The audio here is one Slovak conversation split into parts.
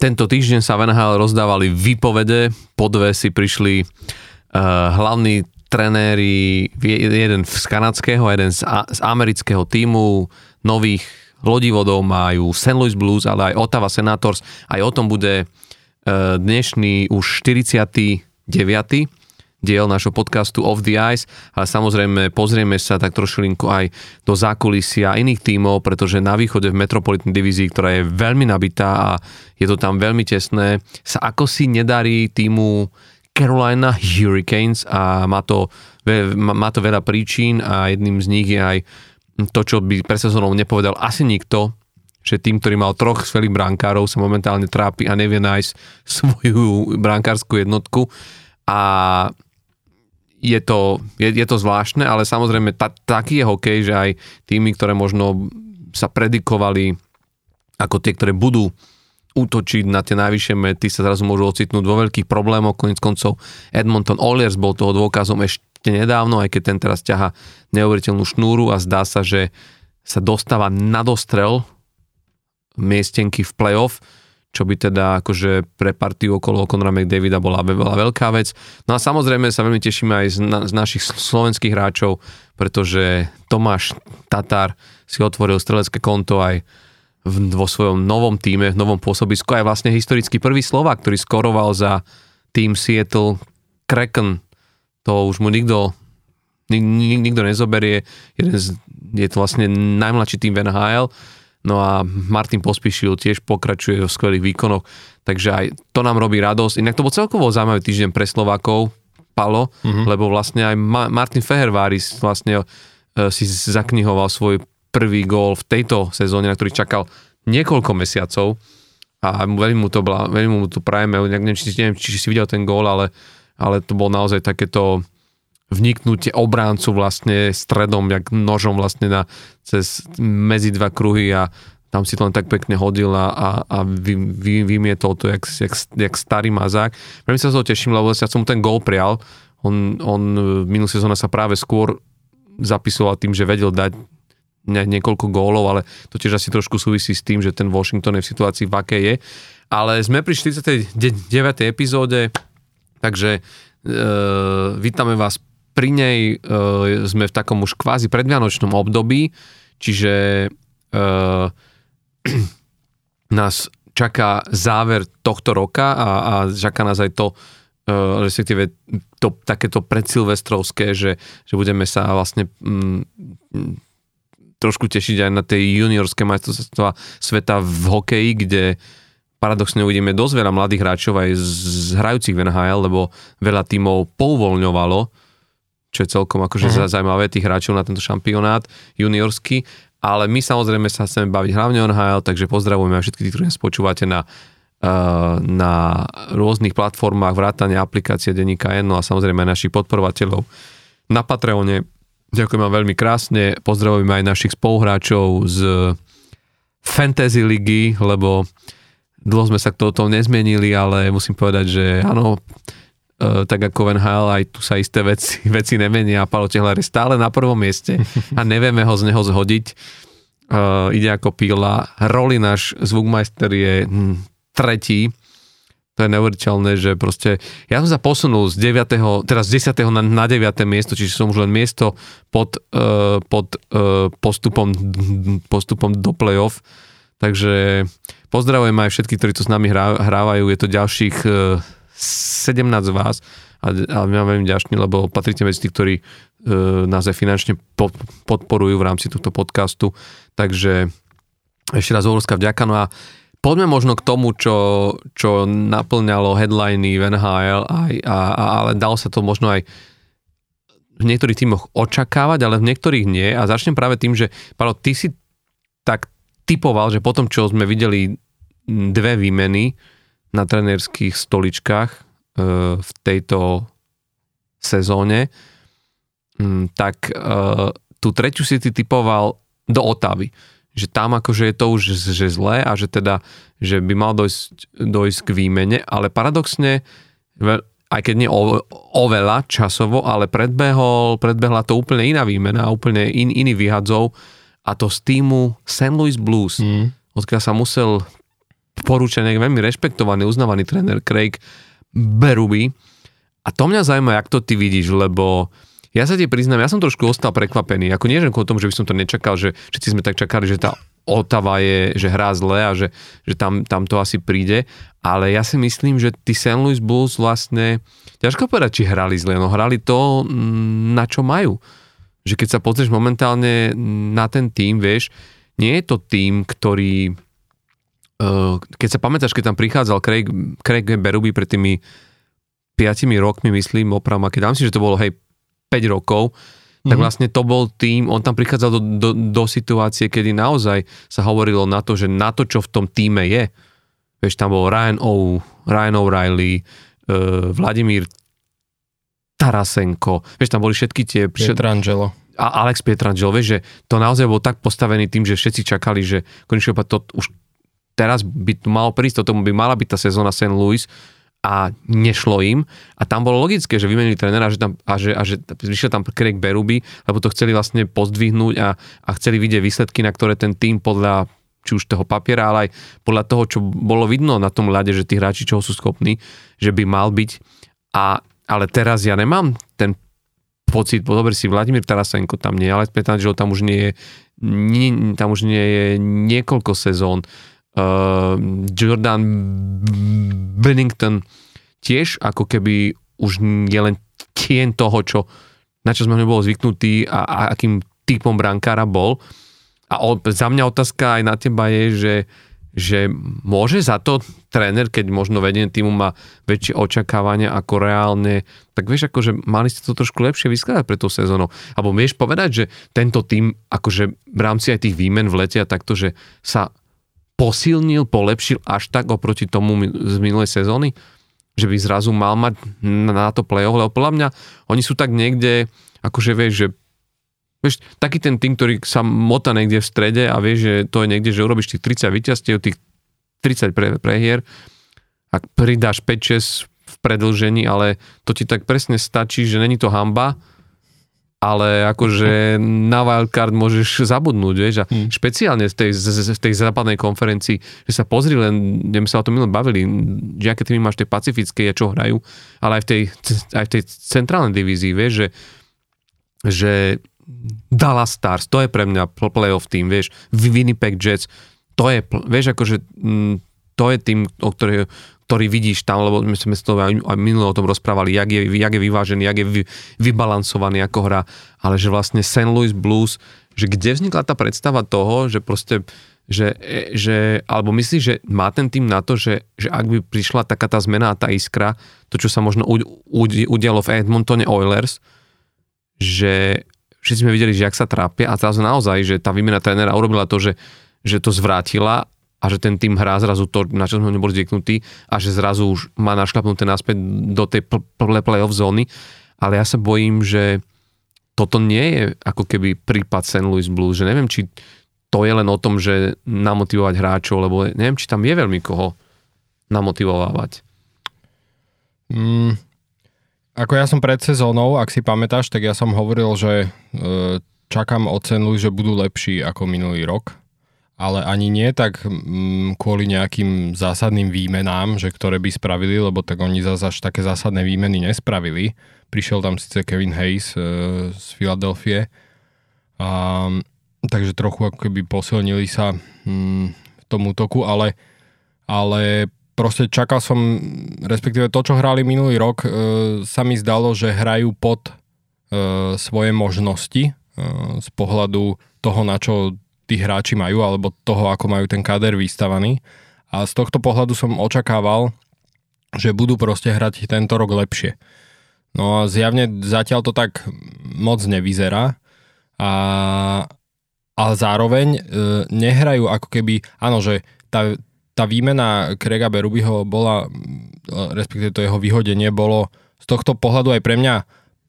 tento týždeň sa v rozdávali výpovede, po dve si prišli uh, hlavní trenéri, jeden z kanadského, jeden z, z amerického týmu, nových lodivodov majú St. Louis Blues, ale aj Ottawa Senators. Aj o tom bude uh, dnešný už 49 diel našho podcastu Off the Ice, ale samozrejme pozrieme sa tak trošilinku aj do zákulisia iných tímov, pretože na východe v Metropolitnej divízii, ktorá je veľmi nabitá a je to tam veľmi tesné, sa ako si nedarí týmu Carolina Hurricanes a má to, má to veľa príčin a jedným z nich je aj to, čo by pre sezónou nepovedal asi nikto, že tým, ktorý mal troch skvelých brankárov, sa momentálne trápi a nevie nájsť svoju brankárskú jednotku. A je to, je, je to zvláštne, ale samozrejme ta, taký je hokej, že aj týmy, ktoré možno sa predikovali ako tie, ktoré budú útočiť na tie najvyššie mety, sa zrazu môžu ocitnúť vo veľkých problémoch. Konec koncov Edmonton Oilers bol toho dôkazom ešte nedávno, aj keď ten teraz ťaha neuveriteľnú šnúru a zdá sa, že sa dostáva na dostrel miestenky v playoff čo by teda akože pre partiu okolo Conora McDavida bola, bola veľká vec. No a samozrejme sa veľmi tešíme aj z, na, z našich slovenských hráčov, pretože Tomáš Tatar si otvoril strelecké konto aj v, vo svojom novom týme, v novom pôsobisku, aj vlastne historický prvý Slovak, ktorý skoroval za tým Seattle Kraken. To už mu nikto, nik, nikto nezoberie. Jeden z, je to vlastne najmladší tým v NHL No a Martin Pospíšil tiež pokračuje vo skvelých výkonoch, takže aj to nám robí radosť. Inak to bol celkovo zaujímavý týždeň pre Slovákov, Palo, mm-hmm. lebo vlastne aj Ma- Martin Feherváris vlastne e, si zaknihoval svoj prvý gól v tejto sezóne, na ktorý čakal niekoľko mesiacov a veľmi mu to, veľmi mu to prajeme, neviem, či, neviem, či si videl ten gól, ale, ale to bol naozaj takéto vniknutie obráncu vlastne stredom, jak nožom vlastne na, cez medzi dva kruhy a tam si to len tak pekne hodil a, a, a vy, vy, vymietol to jak, jak, jak starý mazák. Veľmi sa z toho teším, lebo ja som mu ten gol prial. On, on minulú sezóna sa práve skôr zapisoval tým, že vedel dať niekoľko gólov, ale to tiež asi trošku súvisí s tým, že ten Washington je v situácii, v akej je. Ale sme pri 49. epizóde, takže e, vítame vás pri nej uh, sme v takom už kvázi predvianočnom období, čiže uh, nás čaká záver tohto roka a, a čaká nás aj to, uh, respektíve to, takéto predsilvestrovské, že, že budeme sa vlastne mm, trošku tešiť aj na tej juniorské majstrovstvá sveta v hokeji, kde paradoxne uvidíme dosť veľa mladých hráčov aj z hrajúcich v NHL, lebo veľa tímov pouvoľňovalo čo je celkom akože uh-huh. zaujímavé tých hráčov na tento šampionát juniorský, ale my samozrejme sa chceme baviť hlavne o NHL, takže pozdravujeme aj všetkých, ktorí nás počúvate na, uh, na rôznych platformách, vrátane aplikácie Deníka N, no a samozrejme aj našich podporovateľov na Patreone. Ďakujem vám veľmi krásne, pozdravujeme aj našich spoluhráčov z Fantasy ligy, lebo dlho sme sa k tomu nezmenili, ale musím povedať, že áno, tak ako Van Hal, aj tu sa isté veci, veci nemenia a Paolo Tehler je stále na prvom mieste a nevieme ho z neho zhodiť. Uh, ide ako píla. Roli náš zvukmajster je hm, tretí. To je neuveriteľné, že proste... Ja som sa posunul z 9. teraz z 10. na, na 9. miesto, čiže som už len miesto pod, uh, pod uh, postupom, postupom do play-off. Takže pozdravujem aj všetky, ktorí tu s nami hrávajú. Je to ďalších uh, 17 z vás a, a vám veľmi ďační, lebo patríte medzi tých, ktorí e, nás aj finančne pod, podporujú v rámci tohto podcastu. Takže ešte raz obrovská vďaka. No a poďme možno k tomu, čo, čo naplňalo headliny v NHL, aj, a, a, ale dalo sa to možno aj v niektorých týmoch očakávať, ale v niektorých nie. A začnem práve tým, že Paolo, ty si tak typoval, že potom, čo sme videli dve výmeny, na trenerských stoličkách e, v tejto sezóne, mm, tak e, tú treťu si ty typoval do Otavy. Že tam akože je to už že zlé a že teda, že by mal dojsť, dojsť k výmene, ale paradoxne, aj keď nie o, oveľa časovo, ale predbehol, predbehla to úplne iná výmena, úplne in, iný vyhadzov a to z týmu St. Louis Blues, mm. odkiaľ sa musel porúčený, veľmi rešpektovaný, uznávaný tréner Craig Beruby. A to mňa zaujíma, jak to ty vidíš, lebo ja sa ti priznám, ja som trošku ostal prekvapený. Ako nie, že o tom, že by som to nečakal, že všetci sme tak čakali, že tá Otava je, že hrá zle a že, že tam, tam to asi príde. Ale ja si myslím, že tí St. Louis Bulls vlastne, ťažko povedať, či hrali zle, no hrali to, mm, na čo majú. Že keď sa pozrieš momentálne na ten tým, vieš, nie je to tým, ktorý keď sa pamätáš, keď tam prichádzal Craig, Craig Berube pred tými 5 rokmi, myslím, opravom, a keď dám si, že to bolo, hej, 5 rokov, tak mm-hmm. vlastne to bol tým, on tam prichádzal do, do, do situácie, kedy naozaj sa hovorilo na to, že na to, čo v tom týme je, vieš, tam bol Ryan O, Ryan O'Reilly, uh, Vladimír Tarasenko, vieš, tam boli všetky tie... Pietrangelo. A Alex Pietrangelo, vieš, že to naozaj bol tak postavený tým, že všetci čakali, že konečne to už teraz by tu malo prísť, tomu by mala byť tá sezóna St. Louis, a nešlo im. A tam bolo logické, že vymenili trénera že tam, a, že, a že vyšiel tam Craig Beruby, lebo to chceli vlastne pozdvihnúť a, a chceli vidieť výsledky, na ktoré ten tým podľa či už toho papiera, ale aj podľa toho, čo bolo vidno na tom ľade, že tí hráči čo sú schopní, že by mal byť. A, ale teraz ja nemám ten pocit, dobre si Vladimír Tarasenko tam nie, ale že tam už nie je nie, tam už nie je niekoľko sezón Jordan Bennington tiež ako keby už je len tieň toho, čo, na čo sme neboli zvyknutí a, a akým typom brankára bol. A o, za mňa otázka aj na teba je, že, že môže za to tréner, keď možno vedenie týmu má väčšie očakávania ako reálne, tak vieš, akože mali ste to trošku lepšie vyskladať pre tú sezónu. Alebo vieš povedať, že tento tým, akože v rámci aj tých výmen v lete a takto, že sa posilnil, polepšil až tak oproti tomu z minulej sezóny? Že by zrazu mal mať na to play-off, lebo podľa mňa oni sú tak niekde, akože vieš, že vieš, taký ten tým, ktorý sa mota niekde v strede a vieš, že to je niekde, že urobíš tých 30 vyťastiev, tých 30 pre, prehier, ak pridáš 5-6 v predlžení, ale to ti tak presne stačí, že není to hamba, ale akože na wildcard môžeš zabudnúť, vieš, a hmm. špeciálne v tej, v tej západnej konferencii, že sa pozri len, kde sa o tom minulé bavili, že aké tými máš tej pacifickej a čo hrajú, ale aj v tej, aj v tej centrálnej divízii, vieš, že, že Dallas Stars, to je pre mňa playoff tým, vieš, Winnipeg Jets, to je, vieš, akože mm, to je tým, o ktorý, ktorý vidíš tam, lebo my sme to aj minule o tom rozprávali, jak je, jak je vyvážený, jak je vy, vybalansovaný ako hra, ale že vlastne St. Louis Blues, že kde vznikla tá predstava toho, že proste že, že, alebo myslíš, že má ten tým na to, že, že ak by prišla taká tá zmena a tá iskra, to, čo sa možno udialo v Edmontone Oilers, že všetci sme videli, že jak sa trápia a zrazu naozaj, že tá výmena trénera urobila to, že, že to zvrátila a že ten tým hrá zrazu to, na čo sme neboli zvyknutí a že zrazu už má našklapnuté naspäť do tej play playoff zóny. Ale ja sa bojím, že toto nie je ako keby prípad St. Louis Blues, že neviem, či to je len o tom, že namotivovať hráčov, lebo neviem, či tam je veľmi koho namotivovávať. Mm, ako ja som pred sezónou, ak si pamätáš, tak ja som hovoril, že e, čakám od že budú lepší ako minulý rok ale ani nie tak kvôli nejakým zásadným výmenám, že ktoré by spravili, lebo tak oni zase až také zásadné výmeny nespravili. Prišiel tam síce Kevin Hayes e, z Filadelfie, takže trochu ako keby posilnili sa mm, v tom útoku, ale, ale proste čakal som, respektíve to, čo hrali minulý rok, e, sa mi zdalo, že hrajú pod e, svoje možnosti e, z pohľadu toho, na čo tí hráči majú, alebo toho, ako majú ten kader vystavaný. A z tohto pohľadu som očakával, že budú proste hrať tento rok lepšie. No a zjavne zatiaľ to tak moc nevyzerá. A, ale zároveň e, nehrajú ako keby, áno, že tá, tá výmena Krega Berubyho bola, e, respektíve to jeho vyhodenie bolo z tohto pohľadu aj pre mňa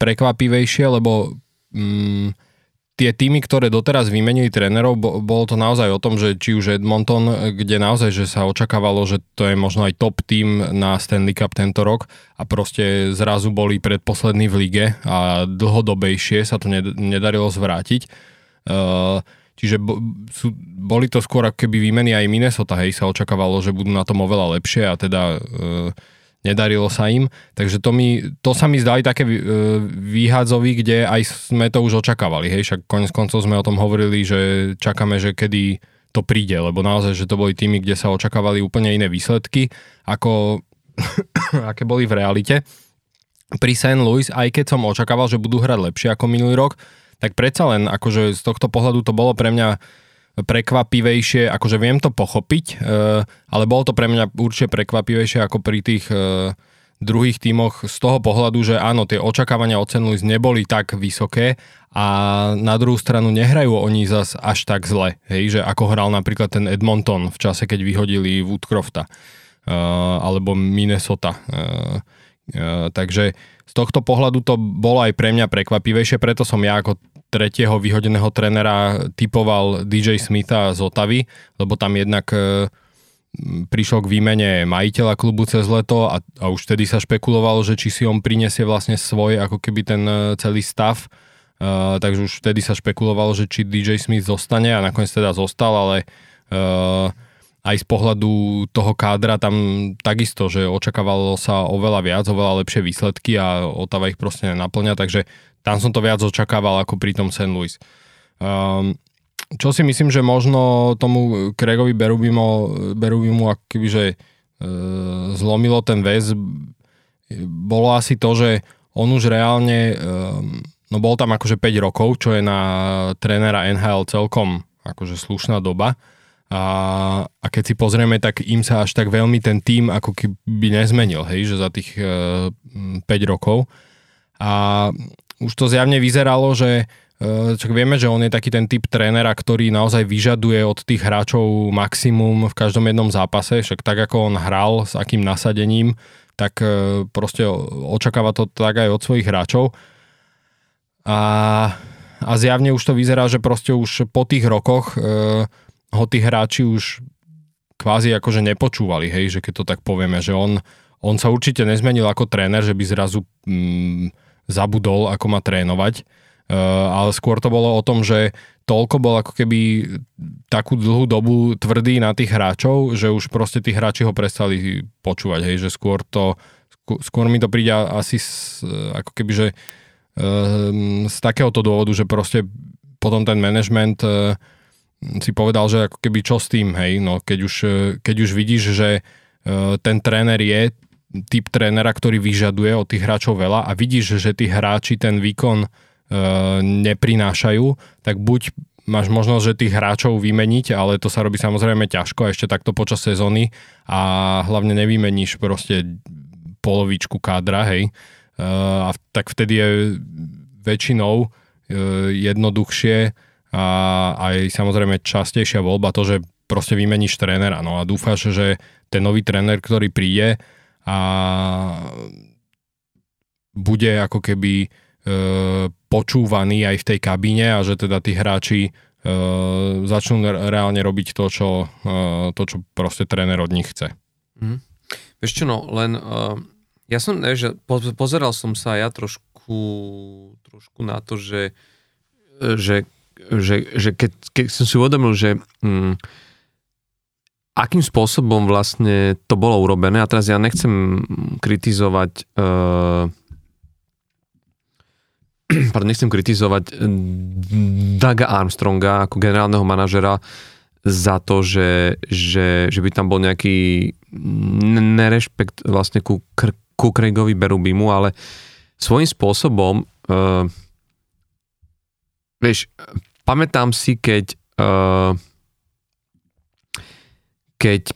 prekvapivejšie, lebo mm, tie týmy, ktoré doteraz vymenili trénerov, bolo to naozaj o tom, že či už Edmonton, kde naozaj, že sa očakávalo, že to je možno aj top tým na Stanley Cup tento rok a proste zrazu boli predposlední v lige a dlhodobejšie sa to nedarilo zvrátiť. Uh, Čiže bo, boli to skôr ako keby výmeny aj Minnesota, hej, sa očakávalo, že budú na tom oveľa lepšie a teda e, nedarilo sa im. Takže to, mi, to sa mi zdali také e, výhadzovy, kde aj sme to už očakávali, hej, však konec koncov sme o tom hovorili, že čakáme, že kedy to príde, lebo naozaj, že to boli týmy, kde sa očakávali úplne iné výsledky, ako aké boli v realite. Pri St. Louis, aj keď som očakával, že budú hrať lepšie ako minulý rok, tak predsa len akože z tohto pohľadu to bolo pre mňa prekvapivejšie, akože viem to pochopiť, e, ale bolo to pre mňa určite prekvapivejšie ako pri tých e, druhých tímoch z toho pohľadu, že áno, tie očakávania od St. Louis neboli tak vysoké a na druhú stranu nehrajú oni zas až tak zle, hej, že ako hral napríklad ten Edmonton v čase, keď vyhodili Woodcrofta uh, alebo Minnesota. Takže z tohto pohľadu to bolo aj pre mňa prekvapivejšie, preto som ja ako tretieho vyhodeného trenera typoval DJ Smitha z Otavy, lebo tam jednak e, prišiel k výmene majiteľa klubu cez leto a, a už vtedy sa špekulovalo, že či si on prinesie vlastne svoj ako keby ten e, celý stav. Uh, takže už vtedy sa špekulovalo, že či DJ Smith zostane a nakoniec teda zostal, ale uh, aj z pohľadu toho kádra tam takisto, že očakávalo sa oveľa viac, oveľa lepšie výsledky a Otava ich proste nenaplňa, takže tam som to viac očakával ako pri tom St. Louis. Um, čo si myslím, že možno tomu Craigovi Berubimu, Berubimu že e, zlomilo ten väz, bolo asi to, že on už reálne, e, no bol tam akože 5 rokov, čo je na trénera NHL celkom akože slušná doba. A, a keď si pozrieme, tak im sa až tak veľmi ten tým ako keby nezmenil, hej, že za tých e, 5 rokov. A už to zjavne vyzeralo, že e, Čak vieme, že on je taký ten typ trénera, ktorý naozaj vyžaduje od tých hráčov maximum v každom jednom zápase, však tak ako on hral, s akým nasadením, tak e, proste očakáva to tak aj od svojich hráčov. A, a zjavne už to vyzerá, že proste už po tých rokoch e, ho tí hráči už kvázi akože nepočúvali, hej, že keď to tak povieme, že on, on sa určite nezmenil ako tréner, že by zrazu mm, zabudol, ako má trénovať. Uh, ale skôr to bolo o tom, že toľko bol ako keby takú dlhú dobu tvrdý na tých hráčov, že už proste tí hráči ho prestali počúvať, hej, že skôr to, skôr mi to príde asi z, ako keby, že uh, z takéhoto dôvodu, že proste potom ten management uh, si povedal, že ako keby čo s tým, hej, no keď už, keď už vidíš, že ten tréner je typ trénera, ktorý vyžaduje od tých hráčov veľa a vidíš, že tí hráči ten výkon e, neprinášajú, tak buď máš možnosť, že tých hráčov vymeniť, ale to sa robí samozrejme ťažko ešte takto počas sezóny a hlavne nevymeníš proste polovičku kádra, hej. E, a tak vtedy je väčšinou e, jednoduchšie a aj samozrejme častejšia voľba to, že proste vymeníš trénera. No a dúfaš, že ten nový tréner, ktorý príde, a bude ako keby e, počúvaný aj v tej kabíne a že teda tí hráči e, začnú reálne robiť to, čo, e, to, čo proste tréner od nich chce. Mm. Vieš čo, no, len uh, ja som, ne, že po, pozeral som sa ja trošku, trošku na to, že, že, že, že keď, keď som si uvedomil, že mm, akým spôsobom vlastne to bolo urobené? A teraz ja nechcem kritizovať uh, pardon, nechcem kritizovať Daga Armstronga ako generálneho manažera za to, že, že, že by tam bol nejaký nerešpekt vlastne ku, ku Craigovi Berubimu, ale svojím spôsobom uh, vieš, pamätám si, keď uh, keď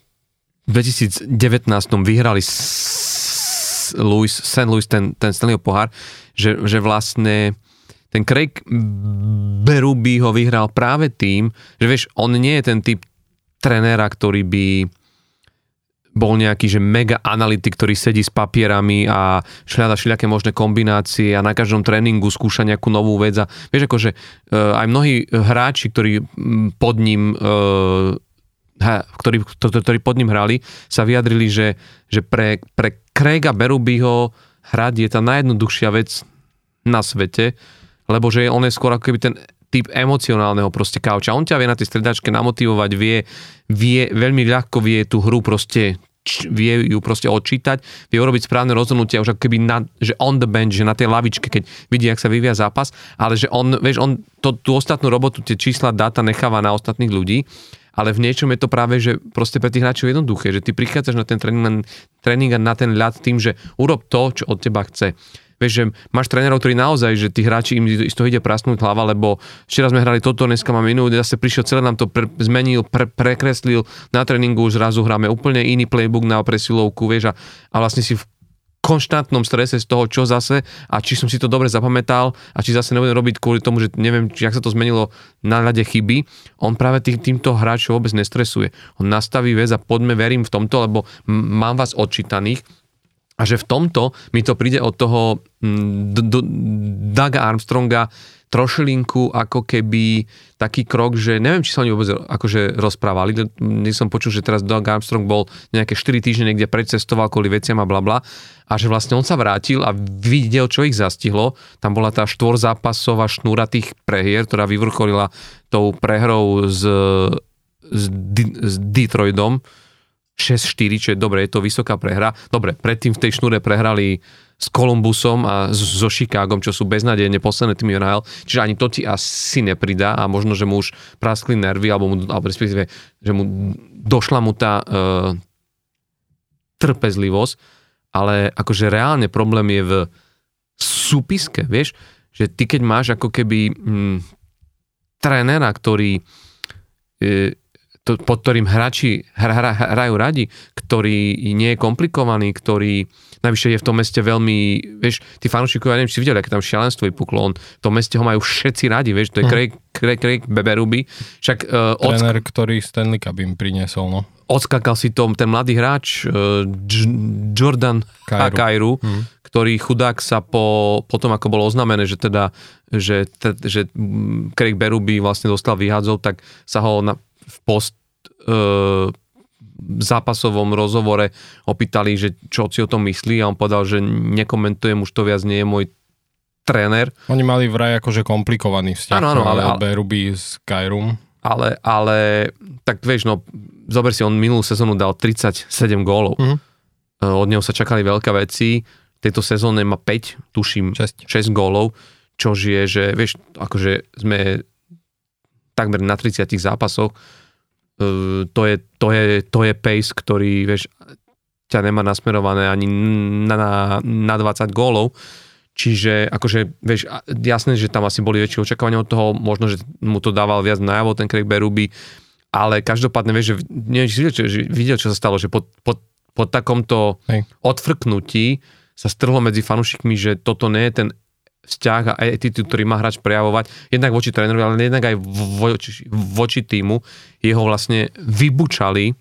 v 2019 vyhrali Louis, St. Louis ten, ten Stanleyho pohár, že, že vlastne ten Craig Berube ho vyhral práve tým, že vieš, on nie je ten typ trenéra, ktorý by bol nejaký, že mega analytik, ktorý sedí s papierami a šľada všelijaké možné kombinácie a na každom tréningu skúša nejakú novú vec a vieš, akože uh, aj mnohí hráči, ktorí pod ním uh, ktorí, ktorí pod ním hrali, sa vyjadrili, že, že pre, pre Craiga Berubyho hrať je tá najjednoduchšia vec na svete, lebo že on je skôr ako keby ten, typ emocionálneho proste kauča. On ťa vie na tej stredačke namotivovať, vie, vie, veľmi ľahko vie tú hru proste vie ju proste odčítať, vie urobiť správne rozhodnutia, už ako keby na, že on the bench, že na tej lavičke, keď vidí, jak sa vyvíja zápas, ale že on, vieš, on to, tú ostatnú robotu, tie čísla, dáta necháva na ostatných ľudí, ale v niečom je to práve, že proste pre tých hráčov jednoduché, že ty prichádzaš na ten tréning, tréning a na ten ľad tým, že urob to, čo od teba chce. Vieš, že máš trénerov, ktorí naozaj, že tí hráči im isto ide prasnúť hlava, lebo včera sme hrali toto, dneska máme inú, zase prišiel celé nám to pre, zmenil, pre, prekreslil, na tréningu zrazu hráme úplne iný playbook na presilovku, vieš, a, a vlastne si v konštantnom strese z toho, čo zase a či som si to dobre zapamätal a či zase nebudem robiť kvôli tomu, že neviem, či, ak sa to zmenilo na ľade chyby. On práve tým, týmto hráčov vôbec nestresuje. On nastaví vec a poďme, verím v tomto, lebo mám vás odčítaných a že v tomto mi to príde od toho Daga Armstronga trošilinku ako keby taký krok, že neviem, či sa oni vôbec akože rozprávali. Nie som počul, že teraz Doug Armstrong bol nejaké 4 týždne niekde predcestoval kvôli veciam a bla bla a že vlastne on sa vrátil a videl, čo ich zastihlo. Tam bola tá štvorzápasová šnúra tých prehier, ktorá vyvrcholila tou prehrou s, s, s Detroitom 6-4, čo je dobre, je to vysoká prehra. Dobre, predtým v tej šnúre prehrali s Kolumbusom a so Chicagom, čo sú beznadejne posledné tými NHL, čiže ani to ti asi nepridá a možno, že mu už praskli nervy, alebo, mu, alebo respektíve, že mu došla mu tá uh, trpezlivosť, ale akože reálne problém je v súpiske, vieš, že ty keď máš ako keby mm, trénera, ktorý uh, to, pod ktorým hráči hra, hra, hrajú radi, ktorý nie je komplikovaný, ktorý navyše je v tom meste veľmi, vieš, tí fanúšikovia, neviem, či videli, aké tam šialenstvo vypuklo, on v tom meste ho majú všetci radi, vieš, to je hm. Craig, Craig, Craig Beberuby. Však, uh, Tréner, odsk- ktorý Stanley Cup im priniesol, no. Odskakal si to ten mladý hráč uh, Jordan Kairu, Kairu hmm. ktorý chudák sa po, po tom, ako bolo oznámené, že teda, že, te, že Craig Beruby vlastne dostal vyhádzov, tak sa ho na, v post e, zápasovom rozhovore opýtali, že čo si o tom myslí a on povedal, že nekomentujem, už to viac nie je môj tréner. Oni mali vraj akože komplikovaný vzťah. Áno, áno, ale... ale Ruby z Skyrum. Ale, ale, tak vieš, no, zober si, on minulú sezónu dal 37 gólov. Uh-huh. Od neho sa čakali veľké veci. V tejto sezóne má 5, tuším, 6, 6 gólov, čož je, že vieš, akože sme takmer na 30 zápasoch. To, je, to, je, to je pace, ktorý, vieš, ťa nemá nasmerované ani na, na 20 gólov. Čiže akože, vieš, jasné, že tam asi boli väčšie očakávania od toho, možno, že mu to dával viac najavo ten Craig Beruby, ale každopádne, vieš, že neviem, či videl, čo, videl, čo sa stalo, že po, po, po takomto Hej. odfrknutí sa strhlo medzi fanúšikmi, že toto nie je ten vzťah a attitude, ktorý má hráč prejavovať, jednak voči trénerovi, ale jednak aj voči, voči týmu. Jeho vlastne vybučali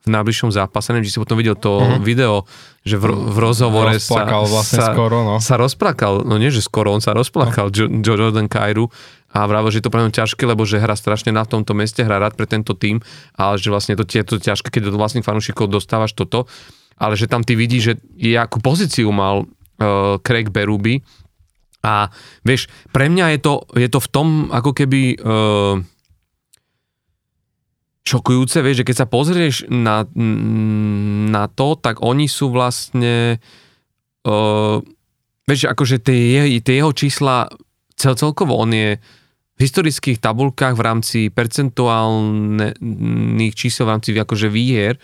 v najbližšom zápase, neviem, či si potom videl to mm-hmm. video, že v, v rozhovore sa, vlastne sa, skoro, no. sa rozplakal, no nie, že skoro, on sa rozplakal, no. Joe Jordan Kairu a vravil, že je to pre ťažké, lebo že hra strašne na tomto meste, hra rád pre tento tým, ale že vlastne to je to ťažké, keď do vlastných fanúšikov dostávaš toto, ale že tam ty vidíš, že je akú pozíciu mal uh, Craig Beruby, a vieš, pre mňa je to, je to v tom ako keby uh, šokujúce, vieš, že keď sa pozrieš na, na to, tak oni sú vlastne uh, vieš, akože tie, tie jeho čísla cel, celkovo on je v historických tabulkách v rámci percentuálnych čísel v rámci akože výher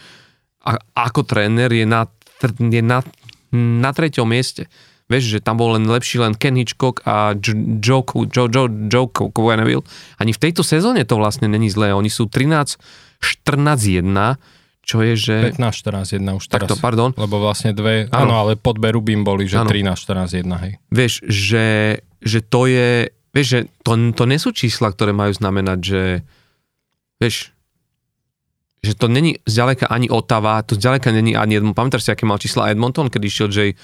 a ako tréner je na, je na, na treťom mieste. Vieš, že tam bol len lepší len Ken Hitchcock a Joe, Joe, Joe, Joe Quenneville. Ani v tejto sezóne to vlastne není zlé. Oni sú 13, 14, 1, čo je, že... 15, 14, 1 už teraz. Takto, pardon. Lebo vlastne dve, áno, ale pod Berubím boli, že ano. 13, 14, 1, hej. Vieš, že, že to je, vieš, že to, to nie sú čísla, ktoré majú znamenať, že, vieš, že to není zďaleka ani Otava, to zďaleka není ani Edmonton. Pamätáš si, aké mal čísla Edmonton, keď išiel Jay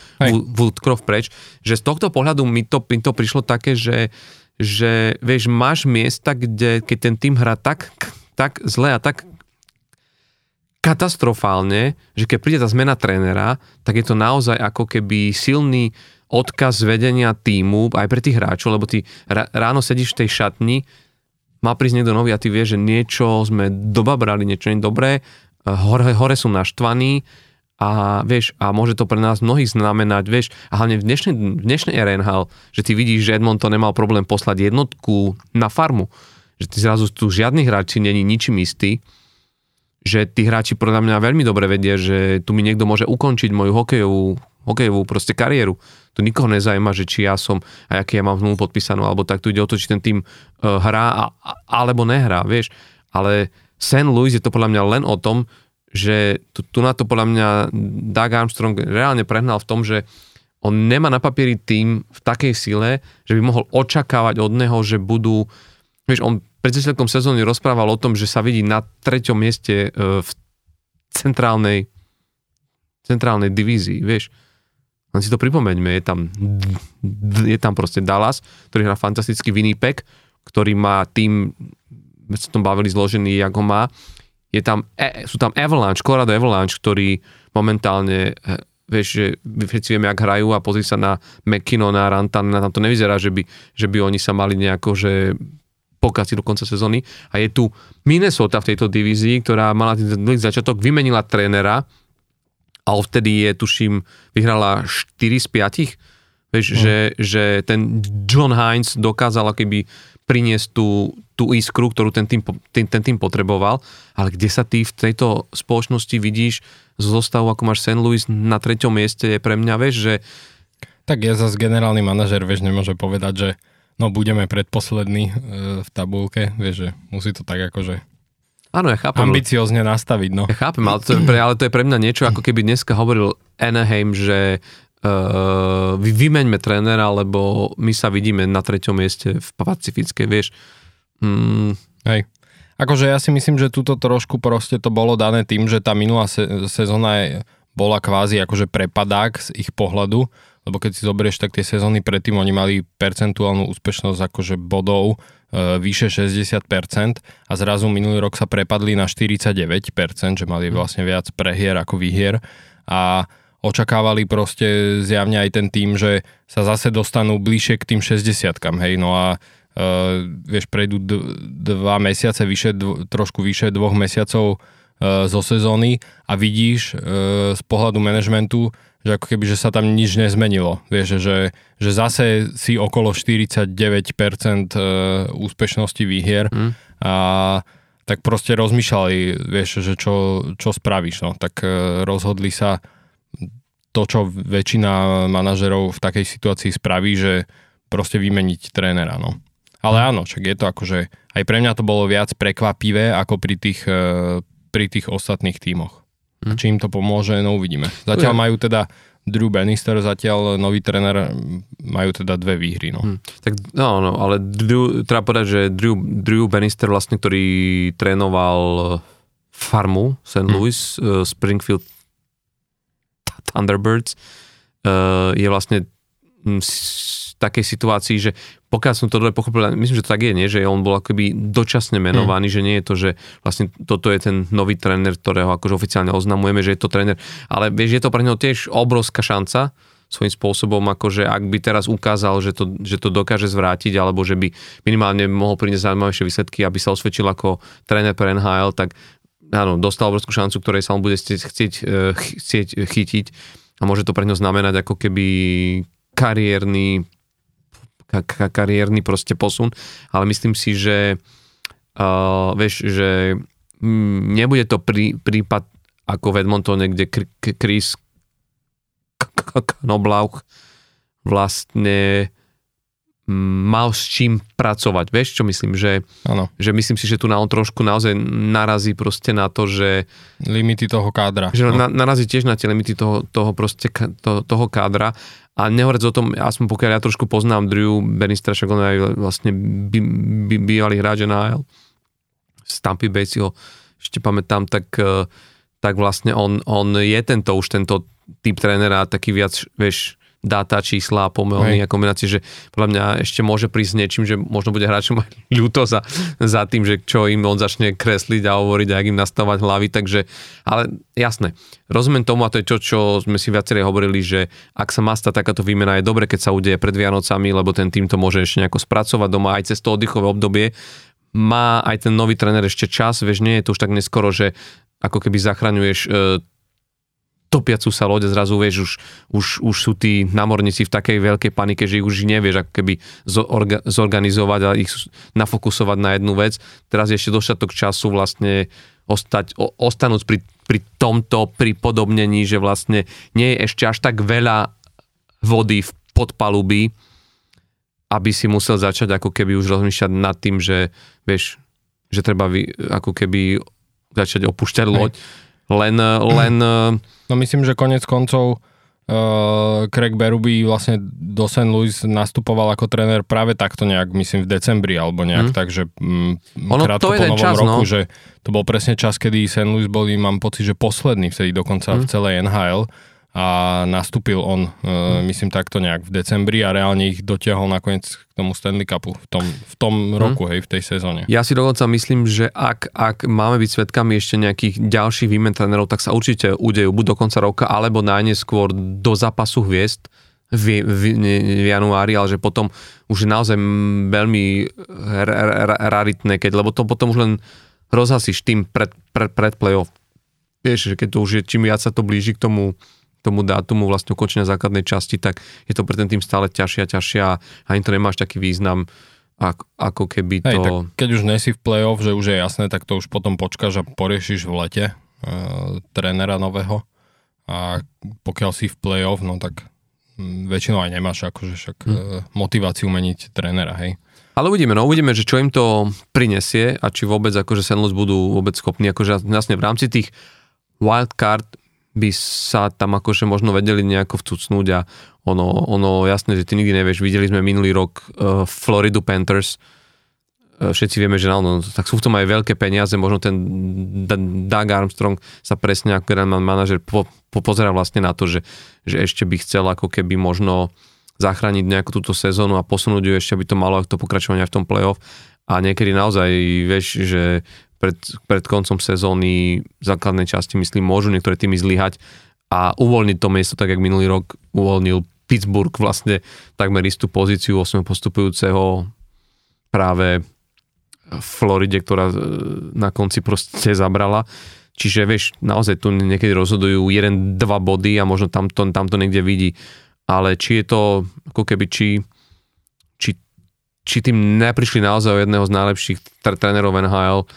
Woodcroft preč? Že z tohto pohľadu mi to, mi to prišlo také, že, že vieš, máš miesta, kde keď ten tým hrá tak, tak zle a tak katastrofálne, že keď príde tá zmena trénera, tak je to naozaj ako keby silný odkaz vedenia týmu aj pre tých hráčov, lebo ty ráno sedíš v tej šatni má prísť niekto nový a ty vieš, že niečo sme dobabrali, niečo nie dobré, hore, hore sú naštvaní a vieš, a môže to pre nás mnohých znamenať, vieš, a hlavne v dnešnej, v dnešnej RNHL, že ty vidíš, že Edmonton nemal problém poslať jednotku na farmu, že ty zrazu tu žiadny hráči není ničím istý, že tí hráči podľa mňa veľmi dobre vedia, že tu mi niekto môže ukončiť moju hokejovú, hokejovú proste kariéru. Tu nikoho nezajíma, že či ja som a aký ja mám zmluvu podpísanú, alebo tak tu ide o to, či ten tým uh, hrá a, alebo nehrá, vieš. Ale St. Louis je to podľa mňa len o tom, že tu, tu na to podľa mňa Doug Armstrong reálne prehnal v tom, že on nemá na papieri tým v takej sile, že by mohol očakávať od neho, že budú, vieš, on pred začiatkom sezóny rozprával o tom, že sa vidí na treťom mieste e, v centrálnej centrálnej divízii, vieš. Len si to pripomeňme, je tam, je tam proste Dallas, ktorý hrá fantastický Winnipeg, ktorý má tým, sme sa tom bavili, zložený, ako má je tam, e, sú tam Avalanche, Colorado Avalanche, ktorí momentálne e, vieš, že všetci vieme, ak hrajú a pozri sa na na Rantan, tam to nevyzerá, že by, že by oni sa mali nejako, že pokaziť do konca sezóny. A je tu Minnesota v tejto divízii, ktorá mala ten začiatok, vymenila trénera a vtedy je, tuším, vyhrala 4 z 5. Vieš, mm. že, že ten John Hines dokázal keby priniesť tú, tú iskru, ktorú ten tým, ten, ten tým potreboval, ale kde sa ty v tejto spoločnosti vidíš zo zostavu, ako máš St. Louis na treťom mieste, je pre mňa, vieš, že... Tak ja zase generálny manažer, vieš, nemôže povedať, že no budeme predposlední e, v tabulke, vieš, že musí to tak akože Áno, ja chápem. Ambiciozne nastaviť, no. Ja chápem, ale to, je pre, ale to je pre mňa niečo, ako keby dneska hovoril Anaheim, že uh, vymeňme trénera, lebo my sa vidíme na treťom mieste v Pacifickej, vieš. Mm. Hej. Akože ja si myslím, že túto trošku proste to bolo dané tým, že tá minulá se- sezóna je, bola kvázi akože prepadák z ich pohľadu, lebo keď si zoberieš, tak tie sezóny predtým oni mali percentuálnu úspešnosť akože bodov vyše 60% a zrazu minulý rok sa prepadli na 49%, že mali mhm. vlastne viac prehier ako výhier a očakávali proste zjavne aj ten tým, že sa zase dostanú bližšie k tým 60 hej, no a uh, vieš, prejdú d- dva mesiace, vyše, dv- trošku vyše dvoch mesiacov uh, zo sezóny a vidíš uh, z pohľadu manažmentu, že ako keby, že sa tam nič nezmenilo. Vieš, že, že zase si okolo 49% úspešnosti výhier mm. a tak proste rozmýšľali, vieš, že čo, čo spravíš, no. Tak rozhodli sa to, čo väčšina manažerov v takej situácii spraví, že proste vymeniť trénera, no. Ale mhm. áno, však je to akože, aj pre mňa to bolo viac prekvapivé ako pri tých, e, pri tých ostatných tímoch. Hmm. Či im to pomôže, no uvidíme. Zatiaľ majú teda Drew Bannister, zatiaľ nový tréner, majú teda dve výhry. No. Hmm. Tak no, no, ale Drew, treba povedať, že Drew, Drew Bannister vlastne, ktorý trénoval farmu St. Louis, hmm. Springfield Thunderbirds uh, je vlastne v takej situácii, že pokiaľ som to dobre pochopil, myslím, že to tak je, nie? že on bol akoby dočasne menovaný, mm. že nie je to, že vlastne toto je ten nový tréner, ktorého akože oficiálne oznamujeme, že je to tréner, ale vieš, je to pre neho tiež obrovská šanca, svojím spôsobom, akože ak by teraz ukázal, že to, že to dokáže zvrátiť, alebo že by minimálne mohol priniesť zaujímavejšie výsledky, aby sa osvedčil ako tréner pre NHL, tak áno, dostal obrovskú šancu, ktorej sa on bude chcieť, chcieť, eh, chcieť chytiť a môže to pre ňo znamenať ako keby kariérny ka- kariérny proste posun, ale myslím si, že uh, vieš, že nebude to prí, prípad ako v Edmontone, kde Chris Knoblauch vlastne mal s čím pracovať. Vieš, čo myslím? Že, ano. že myslím si, že tu na on trošku naozaj narazí proste na to, že... Limity toho kádra. Že no. na, narazí tiež na tie limity toho, toho proste to, toho kádra. A nehovoriac o tom, aspoň pokiaľ ja trošku poznám Drew Bannister, však on aj vlastne by, by, bývalý hráč NHL z Tampa Bay si ho ešte pamätám, tak, eh, tak vlastne on, on je tento už tento typ trénera, taký viac, vieš, dáta, čísla a pomelný a kombinácie, že podľa mňa ešte môže prísť niečím, že možno bude hráčom aj ľúto za, za tým, že čo im on začne kresliť a hovoriť a im nastavať hlavy, takže, ale jasné, rozumiem tomu a to je čo, čo sme si viacerí hovorili, že ak sa má stať takáto výmena, je dobre, keď sa udeje pred Vianocami, lebo ten tým to môže ešte nejako spracovať doma aj cez to oddychové obdobie, má aj ten nový tréner ešte čas, vieš, nie je to už tak neskoro, že ako keby zachraňuješ e, topiacu sa loď zrazu, vieš, už, už, už sú tí námorníci v takej veľkej panike, že ich už nevieš ako keby zorga, zorganizovať a ich nafokusovať na jednu vec. Teraz je ešte dostatok času vlastne ostať, o, ostanúť pri, pri tomto pripodobnení, že vlastne nie je ešte až tak veľa vody v podpaluby, aby si musel začať ako keby už rozmýšľať nad tým, že vieš, že treba vy, ako keby začať opúšťať loď. Len, len... No myslím, že konec koncov uh, Craig Berube vlastne do St. Louis nastupoval ako tréner práve takto nejak, myslím v decembri alebo nejak, mm. takže um, ono, krátko to po novom čas, roku, no. že to bol presne čas, kedy St. Louis boli, mám pocit, že posledný vtedy dokonca mm. v celej NHL a nastúpil on, uh, myslím takto nejak v decembri a reálne ich dotiahol nakoniec k tomu Stanley Cupu v tom, v tom hmm. roku, hej, v tej sezóne. Ja si dokonca myslím, že ak, ak máme byť svetkami ešte nejakých ďalších výmen trénerov, tak sa určite udejú buď do konca roka, alebo najneskôr do zápasu hviezd v, v, v januári, ale že potom už je naozaj veľmi raritné, keď, lebo to potom už len rozhasíš tým pred, pred, pred playoff. Vieš, že keď to už je, čím viac sa to blíži k tomu tomu dátumu vlastne ukončenia základnej časti, tak je to pre ten tým stále ťažšie a ťažšie a ani to nemáš taký význam, ako, ako keby to... Hej, tak keď už nesi v play-off, že už je jasné, tak to už potom počkáš a poriešiš v lete uh, trénera nového a pokiaľ si v play-off, no tak hm, väčšinou aj nemáš akože však hmm. motiváciu meniť trénera, hej. Ale uvidíme, no uvidíme, že čo im to prinesie a či vôbec akože Senlos budú vôbec schopní, akože vlastne v rámci tých wildcard by sa tam akože možno vedeli nejako vcucnúť a ono, ono jasné, že ty nikdy nevieš, videli sme minulý rok uh, Floridu Panthers, uh, všetci vieme, že no, tak sú v tom aj veľké peniaze, možno ten Doug Armstrong sa presne ako generálny manažer po, po, pozera vlastne na to, že, že ešte by chcel ako keby možno zachrániť nejakú túto sezónu a posunúť ju ešte, aby to malo to pokračovanie v tom playoff. A niekedy naozaj vieš, že pred, pred koncom sezóny základnej časti, myslím, môžu niektoré týmy zlyhať a uvoľniť to miesto, tak jak minulý rok uvoľnil Pittsburgh vlastne takmer istú pozíciu 8 postupujúceho práve v Floride, ktorá e, na konci proste zabrala. Čiže vieš, naozaj tu niekedy rozhodujú 1-2 body a možno tamto, tamto niekde vidí. Ale či je to ako keby, či, či, či tým neprišli naozaj jedného z najlepších trénerov NHL,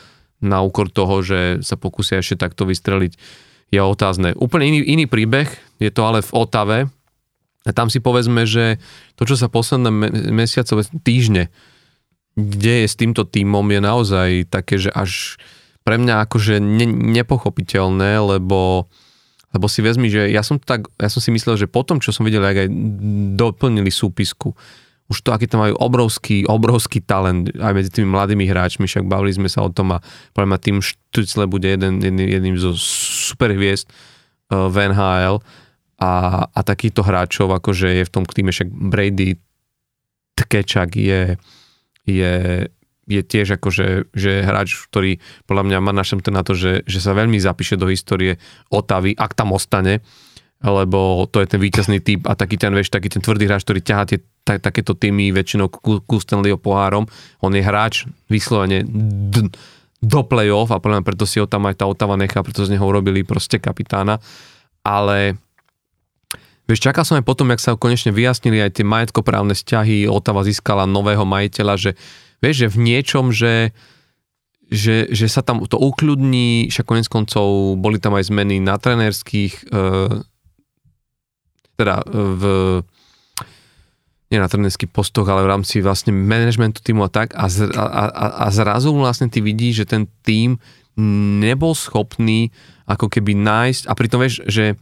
na úkor toho, že sa pokúsia ešte takto vystreliť, je otázne. Úplne iný, iný príbeh, je to ale v Otave. A tam si povedzme, že to, čo sa posledné mesiacové týždne deje s týmto týmom, je naozaj také, že až pre mňa akože ne, nepochopiteľné, lebo, lebo si vezmi, že ja som, tak, ja som si myslel, že potom, čo som videl, ak aj doplnili súpisku, už to, aký tam majú obrovský, obrovský talent aj medzi tými mladými hráčmi, však bavili sme sa o tom a poviem ma tým Štucle bude jeden, jedným, jedným zo super hviezd uh, v NHL a, a takýchto hráčov, akože je v tom týme však Brady Tkečak je, je, je tiež akože že hráč, ktorý podľa mňa má našem na to, že, že sa veľmi zapíše do histórie Otavy, ak tam ostane lebo to je ten víťazný typ a taký ten, vieš, taký ten tvrdý hráč, ktorý ťahá tie, tak, takéto týmy väčšinou ku, ku pohárom. On je hráč vyslovene d- do play-off a podľa preto si ho tam aj tá Otava nechá, preto z neho urobili proste kapitána. Ale Vieš, čakal som aj potom, jak sa konečne vyjasnili aj tie majetkoprávne vzťahy, Otava získala nového majiteľa, že vieš, že v niečom, že, že, že sa tam to ukľudní, však konec koncov boli tam aj zmeny na trenerských e, teda e, v nie na trenerských postoch, ale v rámci vlastne managementu týmu a tak a, z, a, a, a zrazu vlastne ty vidíš, že ten tým nebol schopný ako keby nájsť a pritom vieš, že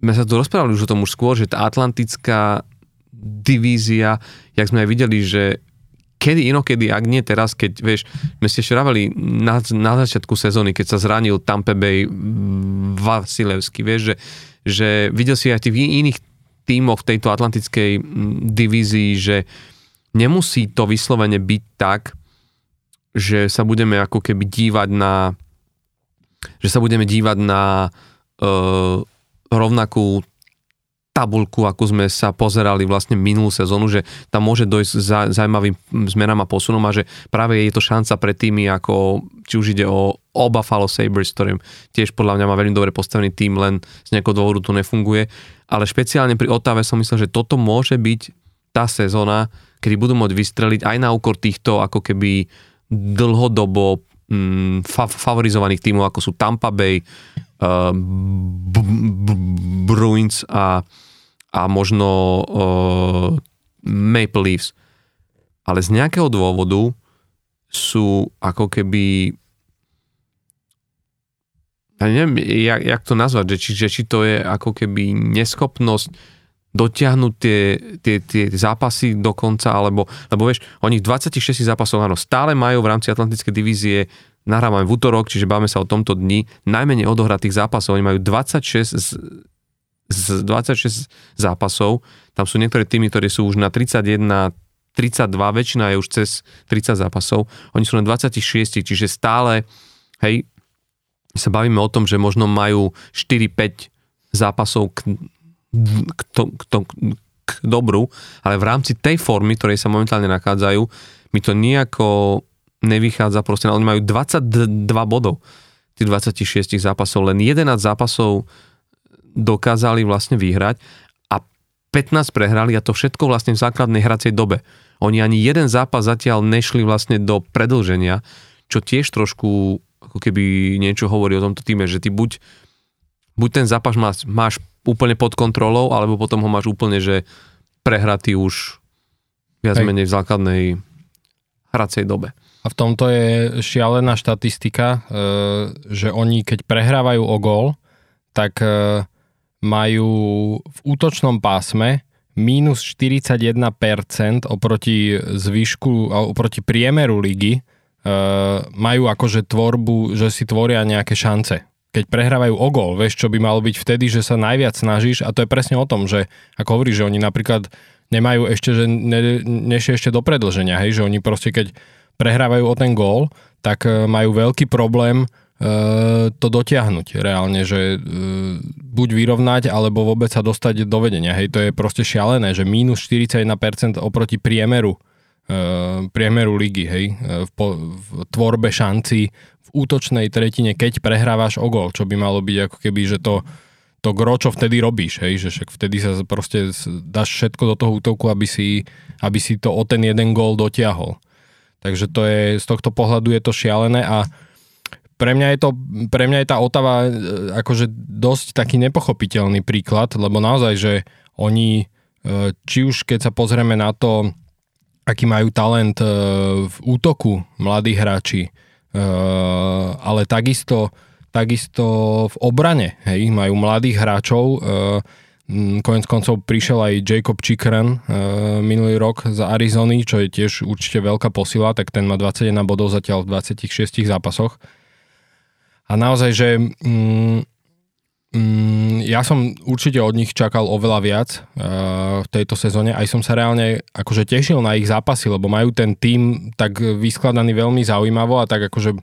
sme sa tu rozprávali už o tom už skôr, že tá atlantická divízia, jak sme aj videli, že kedy inokedy, ak nie teraz, keď, vieš, my ste ešte na, na začiatku sezóny, keď sa zranil Tampa Bay Vasilevsky, vieš, že že videl si aj tých iných tímoch v tejto atlantickej divízii, že nemusí to vyslovene byť tak, že sa budeme ako keby dívať na že sa budeme dívať na uh, rovnakú tabulku, ako sme sa pozerali vlastne minulú sezónu, že tam môže dojsť za, zaujímavým zmenám a posunom a že práve je to šanca pre týmy ako, či už ide o, o Buffalo Sabres, ktorým tiež podľa mňa má veľmi dobre postavený tým, len z nejakého dôvodu to nefunguje. Ale špeciálne pri Otave som myslel, že toto môže byť tá sezóna, kedy budú môcť vystreliť aj na úkor týchto ako keby dlhodobo mm, fa- favorizovaných tímov, ako sú Tampa Bay, uh, B- B- Bruins a, a možno uh, Maple Leafs. Ale z nejakého dôvodu sú ako keby ja neviem, jak, jak to nazvať, že či, že či to je ako keby neschopnosť dotiahnuť tie, tie, tie zápasy do konca, alebo, lebo vieš, oni v 26 zápasov áno, stále majú v rámci Atlantickej divízie nahrávame v útorok, čiže báme sa o tomto dni, najmenej odohratých zápasov, oni majú 26 z, z 26 zápasov, tam sú niektoré týmy, ktoré sú už na 31, 32, väčšina je už cez 30 zápasov, oni sú na 26, čiže stále, hej, sa bavíme o tom, že možno majú 4-5 zápasov k k, to, k, to, k dobru, ale v rámci tej formy, ktorej sa momentálne nachádzajú, mi to nejako nevychádza proste, oni majú 22 bodov tých 26 zápasov, len 11 zápasov dokázali vlastne vyhrať a 15 prehrali a to všetko vlastne v základnej hracej dobe. Oni ani jeden zápas zatiaľ nešli vlastne do predlženia, čo tiež trošku ako keby niečo hovorí o tomto týme, že ty buď, buď ten zápas máš, máš úplne pod kontrolou, alebo potom ho máš úplne, že prehratý už viac Hej. menej v základnej hracej dobe. A v tomto je šialená štatistika, e, že oni keď prehrávajú o gól, tak e, majú v útočnom pásme minus 41% oproti zvyšku, oproti priemeru ligy, e, majú akože tvorbu, že si tvoria nejaké šance. Keď prehrávajú o gol, vieš, čo by malo byť vtedy, že sa najviac snažíš a to je presne o tom, že ako hovoríš, že oni napríklad nemajú ešte, že ne, nešli ešte do predlženia, hej, že oni proste keď prehrávajú o ten gól, tak e, majú veľký problém to dotiahnuť reálne, že e, buď vyrovnať, alebo vôbec sa dostať do vedenia. Hej, to je proste šialené, že mínus 41% oproti priemeru priemeru ligy, hej, v, po, v tvorbe šanci útočnej tretine, keď prehrávaš o gol, čo by malo byť ako keby, že to, to gro, čo vtedy robíš, hej, že však vtedy sa proste dáš všetko do toho útoku, aby si, aby si to o ten jeden gól dotiahol. Takže to je, z tohto pohľadu je to šialené a pre mňa je, to, pre mňa je tá Otava e, akože dosť taký nepochopiteľný príklad, lebo naozaj, že oni, e, či už keď sa pozrieme na to, aký majú talent e, v útoku mladí hráči, ale takisto, takisto v obrane, hej, majú mladých hráčov, Konec koncov prišiel aj Jacob Chikren uh, minulý rok z Arizony, čo je tiež určite veľká posila, tak ten má 21 bodov zatiaľ v 26 zápasoch. A naozaj, že mm, Mm, ja som určite od nich čakal oveľa viac uh, v tejto sezóne. Aj som sa reálne akože tešil na ich zápasy, lebo majú ten tým tak vyskladaný veľmi zaujímavo a tak akože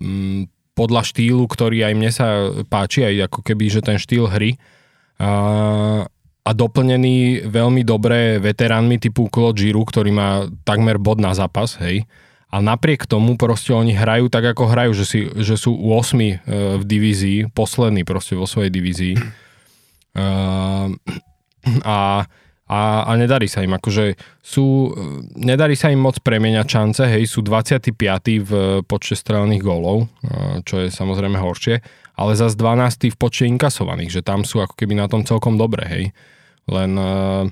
um, podľa štýlu, ktorý aj mne sa páči, aj ako keby, že ten štýl hry. Uh, a doplnený veľmi dobré veteránmi typu Claude Giroux, ktorý má takmer bod na zápas, hej. A napriek tomu proste oni hrajú tak, ako hrajú, že, si, že sú 8 e, v divízii, poslední proste vo svojej divízii. Uh, a, a, a nedarí sa im, akože sú, nedarí sa im moc premieňať šance, hej, sú 25. v počte strelených gólov, čo je samozrejme horšie, ale zase 12. v počte inkasovaných, že tam sú ako keby na tom celkom dobre, hej. Len uh,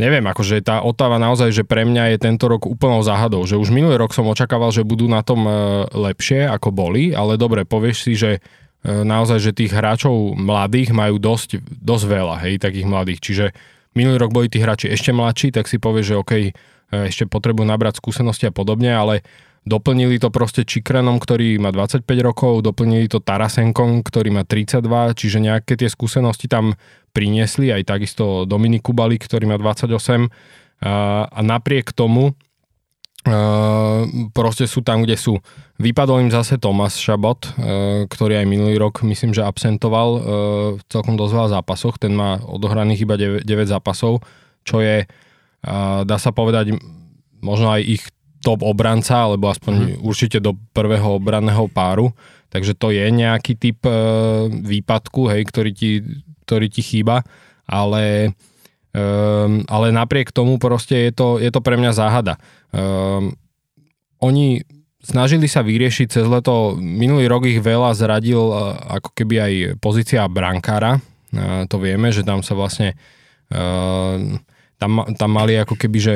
neviem, akože tá Otava naozaj, že pre mňa je tento rok úplnou záhadou, že už minulý rok som očakával, že budú na tom e, lepšie ako boli, ale dobre, povieš si, že e, naozaj, že tých hráčov mladých majú dosť, dosť veľa, hej, takých mladých, čiže minulý rok boli tí hráči ešte mladší, tak si povieš, že OK, e, ešte potrebujú nabrať skúsenosti a podobne, ale Doplnili to proste Čikrenom, ktorý má 25 rokov, doplnili to Tarasenkom, ktorý má 32, čiže nejaké tie skúsenosti tam priniesli, aj takisto Dominik Kubalik, ktorý má 28. A, napriek tomu proste sú tam, kde sú. Vypadol im zase Tomas Šabot, ktorý aj minulý rok myslím, že absentoval v celkom dosť veľa zápasoch. Ten má odohraných iba 9, 9 zápasov, čo je, dá sa povedať, možno aj ich top obranca, alebo aspoň hmm. určite do prvého obranného páru. Takže to je nejaký typ uh, výpadku, hej, ktorý ti, ktorý ti chýba, ale Um, ale napriek tomu proste je to, je to pre mňa záhada. Um, oni snažili sa vyriešiť cez leto, minulý rok ich veľa zradil uh, ako keby aj pozícia brankára, uh, to vieme, že tam sa vlastne uh, tam, tam mali ako keby, že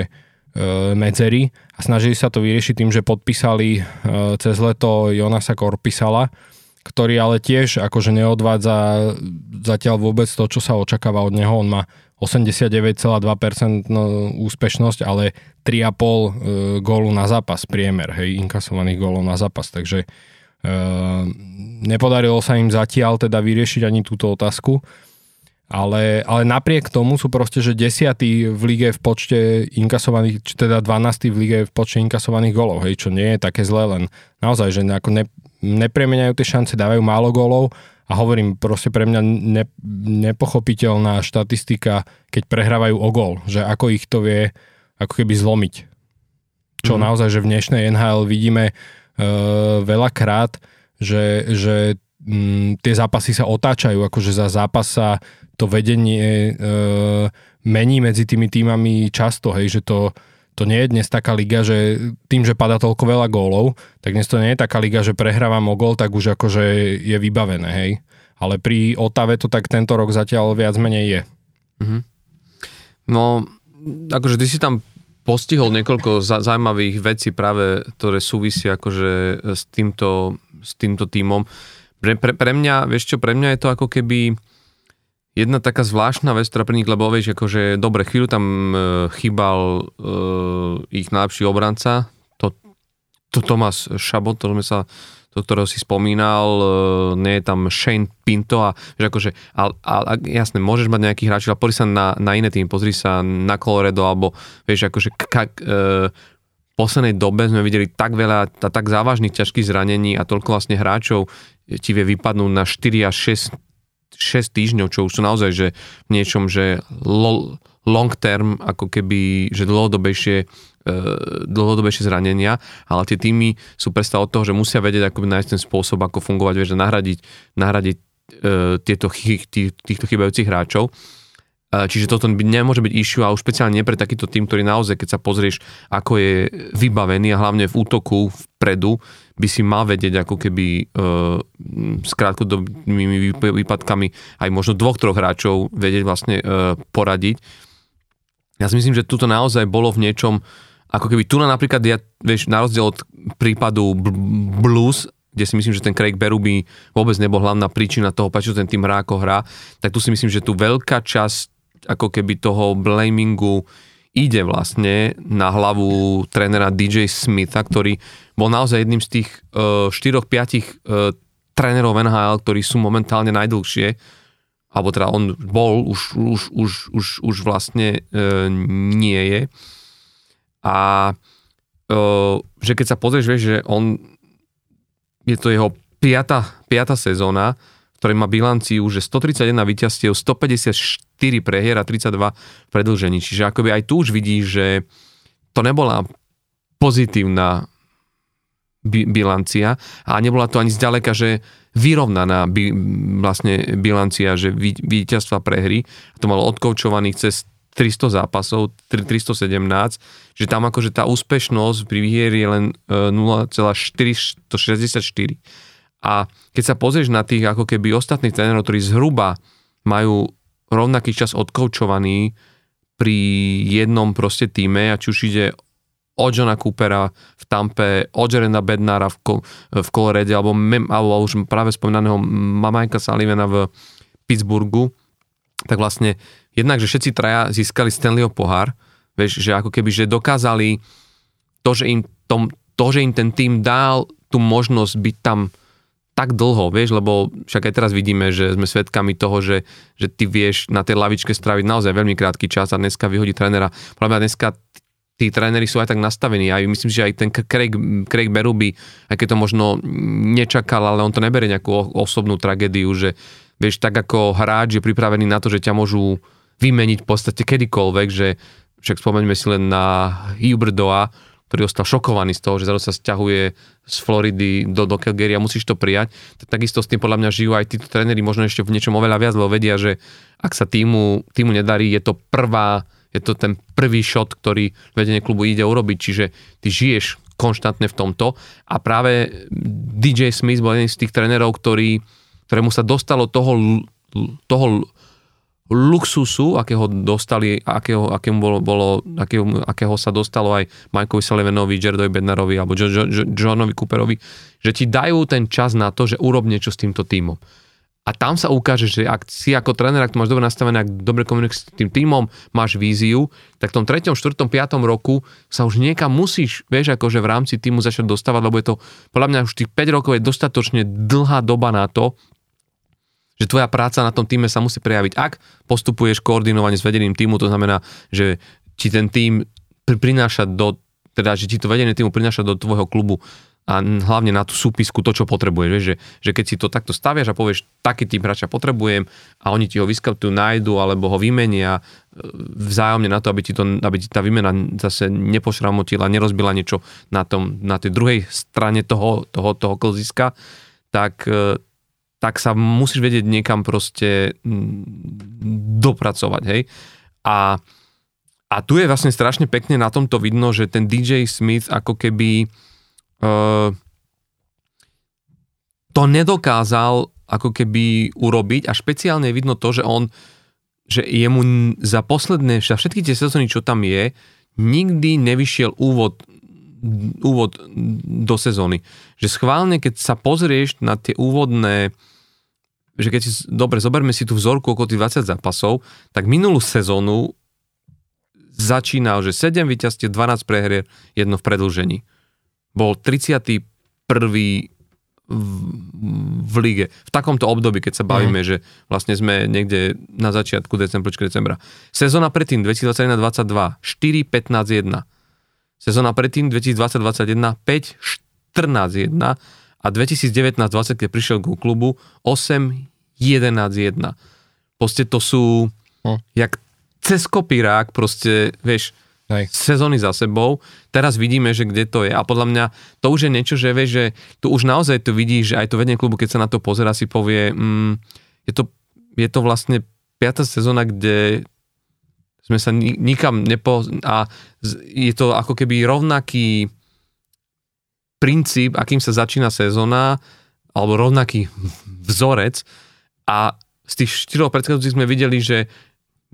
medzery a snažili sa to vyriešiť tým, že podpísali uh, cez leto Jonasa Korpisala, ktorý ale tiež akože neodvádza zatiaľ vôbec to, čo sa očakáva od neho. On má 89,2% no, úspešnosť, ale 3,5 e, gólu na zápas priemer, hej, inkasovaných gólov na zápas, takže e, nepodarilo sa im zatiaľ teda vyriešiť ani túto otázku, ale, ale napriek tomu sú proste, že desiatý v lige v počte inkasovaných, či teda 12. v lige v počte inkasovaných gólov, hej, čo nie je také zlé, len naozaj, že ne, nepremeniajú tie šance, dávajú málo gólov a hovorím, proste pre mňa ne, nepochopiteľná štatistika, keď prehrávajú o gol, že ako ich to vie ako keby zlomiť. Čo mm. naozaj, že v dnešnej NHL vidíme uh, veľakrát, že, že m, mm, tie zápasy sa otáčajú, akože za zápas sa to vedenie uh, mení medzi tými týmami často, hej, že to to nie je dnes taká liga, že tým, že pada toľko veľa gólov, tak dnes to nie je taká liga, že prehrávam o gól, tak už akože je vybavené, hej. Ale pri Otave to tak tento rok zatiaľ viac menej je. Mm-hmm. No, akože ty si tam postihol niekoľko zaujímavých vecí práve, ktoré súvisia akože s týmto, s týmto tímom. Pre, pre, pre mňa, vieš čo, pre mňa je to ako keby Jedna taká zvláštna vec, ktorá pre nich, lebo vieš, akože dobre, chvíľu tam e, chýbal e, ich najlepší obranca, to, to Tomas Šabot, to sme sa to, ktorého si spomínal, e, nie je tam Shane Pinto a že akože, ale, ale jasné, môžeš mať nejakých hráčov, ale pozri sa na, na iné tým, pozri sa na Colorado, alebo vieš, akože k, e, v poslednej dobe sme videli tak veľa, tak závažných ťažkých zranení a toľko vlastne hráčov ti vie vypadnúť na 4 až 6 6 týždňov, čo už sú naozaj že v niečom, že lo, long term, ako keby, že dlhodobejšie e, dlhodobejšie zranenia, ale tie týmy sú predstav od toho, že musia vedieť ako nájsť ten spôsob, ako fungovať, vieš, nahradiť, nahradiť e, tieto, tých, týchto chybajúcich hráčov. E, čiže toto nemôže byť issue a už špeciálne nie pre takýto tým, ktorý naozaj, keď sa pozrieš, ako je vybavený a hlavne v útoku vpredu, by si mal vedieť ako keby uh, s krátkodobými výpadkami aj možno dvoch, troch hráčov vedieť vlastne uh, poradiť. Ja si myslím, že tuto naozaj bolo v niečom, ako keby tu napríklad, ja, vieš, na rozdiel od prípadu Blues, kde si myslím, že ten Craig Berube vôbec nebol hlavná príčina toho, prečo ten tým hrá ako hrá, tak tu si myslím, že tu veľká časť ako keby toho blamingu ide vlastne na hlavu trénera DJ Smitha, ktorý bol naozaj jedným z tých uh, 4-5 uh, trénerov NHL, ktorí sú momentálne najdlhšie, alebo teda on bol, už, už, už, už, už vlastne uh, nie je. A uh, že keď sa pozrieš, vieš, že on je to jeho piata, piata sezóna, ktorý má bilanciu, že 131 víťazstiev, 154 prehier a 32 predlžení. Čiže akoby aj tu už vidíš, že to nebola pozitívna bilancia a nebola to ani zďaleka, že vyrovnaná by, vlastne bilancia, že víťazstva prehry. To malo odkoučovaných cez 300 zápasov, 317, že tam akože tá úspešnosť pri výhieri je len 0,464 e, a keď sa pozrieš na tých ako keby ostatných trénerov, ktorí zhruba majú rovnaký čas odkoučovaný pri jednom proste týme, a či už ide o Johna Coopera v Tampe, o Jerenda Bednára v, v Colorade, alebo, alebo už práve spomínaného Mamajka Sullivana v Pittsburghu, tak vlastne jednak, že všetci traja získali Stanleyho pohár, vieš, že ako keby, že dokázali to, že im, tom, to, že im ten tým dal tú možnosť byť tam tak dlho, vieš, lebo však aj teraz vidíme, že sme svedkami toho, že, že ty vieš na tej lavičke straviť naozaj veľmi krátky čas a dneska vyhodí trénera. Podľa dneska tí tréneri sú aj tak nastavení. Aj myslím, že aj ten Craig, Craig Berube, aj keď to možno nečakal, ale on to neberie nejakú osobnú tragédiu, že vieš, tak ako hráč je pripravený na to, že ťa môžu vymeniť v podstate kedykoľvek, že však spomeňme si len na Huberdoa, ktorý ostal šokovaný z toho, že zase sa stiahuje z Floridy do, do Calgary a musíš to prijať. Tak takisto s tým podľa mňa žijú aj títo tréneri možno ešte v niečom oveľa viac, lebo vedia, že ak sa týmu, týmu nedarí, je to prvá je to ten prvý shot, ktorý vedenie klubu ide urobiť, čiže ty žiješ konštantne v tomto a práve DJ Smith bol jeden z tých trénerov, ktorý, ktorému sa dostalo toho, toho luxusu, akého dostali, akého, akému bolo, bolo akého, akého sa dostalo aj Mikeovi Sullivanovi, Jaredovi Bednarovi alebo jo, jo, jo, Johnovi Cooperovi, že ti dajú ten čas na to, že urob niečo s týmto týmom. A tam sa ukáže, že ak si ako tréner, ak to máš dobre nastavené, ak dobre komunikuješ s tým týmom, máš víziu, tak v tom 3., 4., 5. roku sa už niekam musíš, vieš, akože v rámci týmu začať dostávať, lebo je to, podľa mňa už tých 5 rokov je dostatočne dlhá doba na to, že tvoja práca na tom týme sa musí prejaviť. Ak postupuješ koordinovane s vedením týmu, to znamená, že ti ten tým prináša do, teda, že ti to vedenie týmu prináša do tvojho klubu a hlavne na tú súpisku to, čo potrebuješ. Že, že keď si to takto staviaš a povieš, taký tým hráča potrebujem a oni ti ho vyskautujú, nájdu alebo ho vymenia e, vzájomne na to, aby ti, to, aby ti tá výmena zase nepošramotila, nerozbila niečo na, tom, na tej druhej strane toho, toho, toho klziska, tak, e, tak sa musíš vedieť niekam proste dopracovať. Hej? A, a tu je vlastne strašne pekne na tomto vidno, že ten DJ Smith ako keby uh, to nedokázal ako keby urobiť a špeciálne je vidno to, že on, že jemu za posledné, za všetky tie sezóny, čo tam je, nikdy nevyšiel úvod úvod do sezóny. Že schválne, keď sa pozrieš na tie úvodné že keď si, dobre, zoberme si tú vzorku okolo tých 20 zápasov, tak minulú sezónu začínal, že 7 víťazstiev, 12 prehrier, jedno v predlžení bol 31. V, v lige. V takomto období, keď sa bavíme, mm. že vlastne sme niekde na začiatku decembra, decembra. Sezóna predtým 2021-22 4-15-1. Sezóna predtým 2020-21 5-14-1 a 2019-20, keď prišiel k klubu 8-11-1. Proste to sú mm. jak cez kopírák, proste, vieš, Hej. sezóny za sebou. Teraz vidíme, že kde to je. A podľa mňa to už je niečo, že vieš, že tu už naozaj to vidíš, že aj to vedenie klubu, keď sa na to pozera, si povie, mm, je, to, je to vlastne piata sezóna, kde sme sa nikam nepo... A je to ako keby rovnaký princíp, akým sa začína sezóna, alebo rovnaký vzorec. A z tých štyroch predchádzajúcich sme videli, že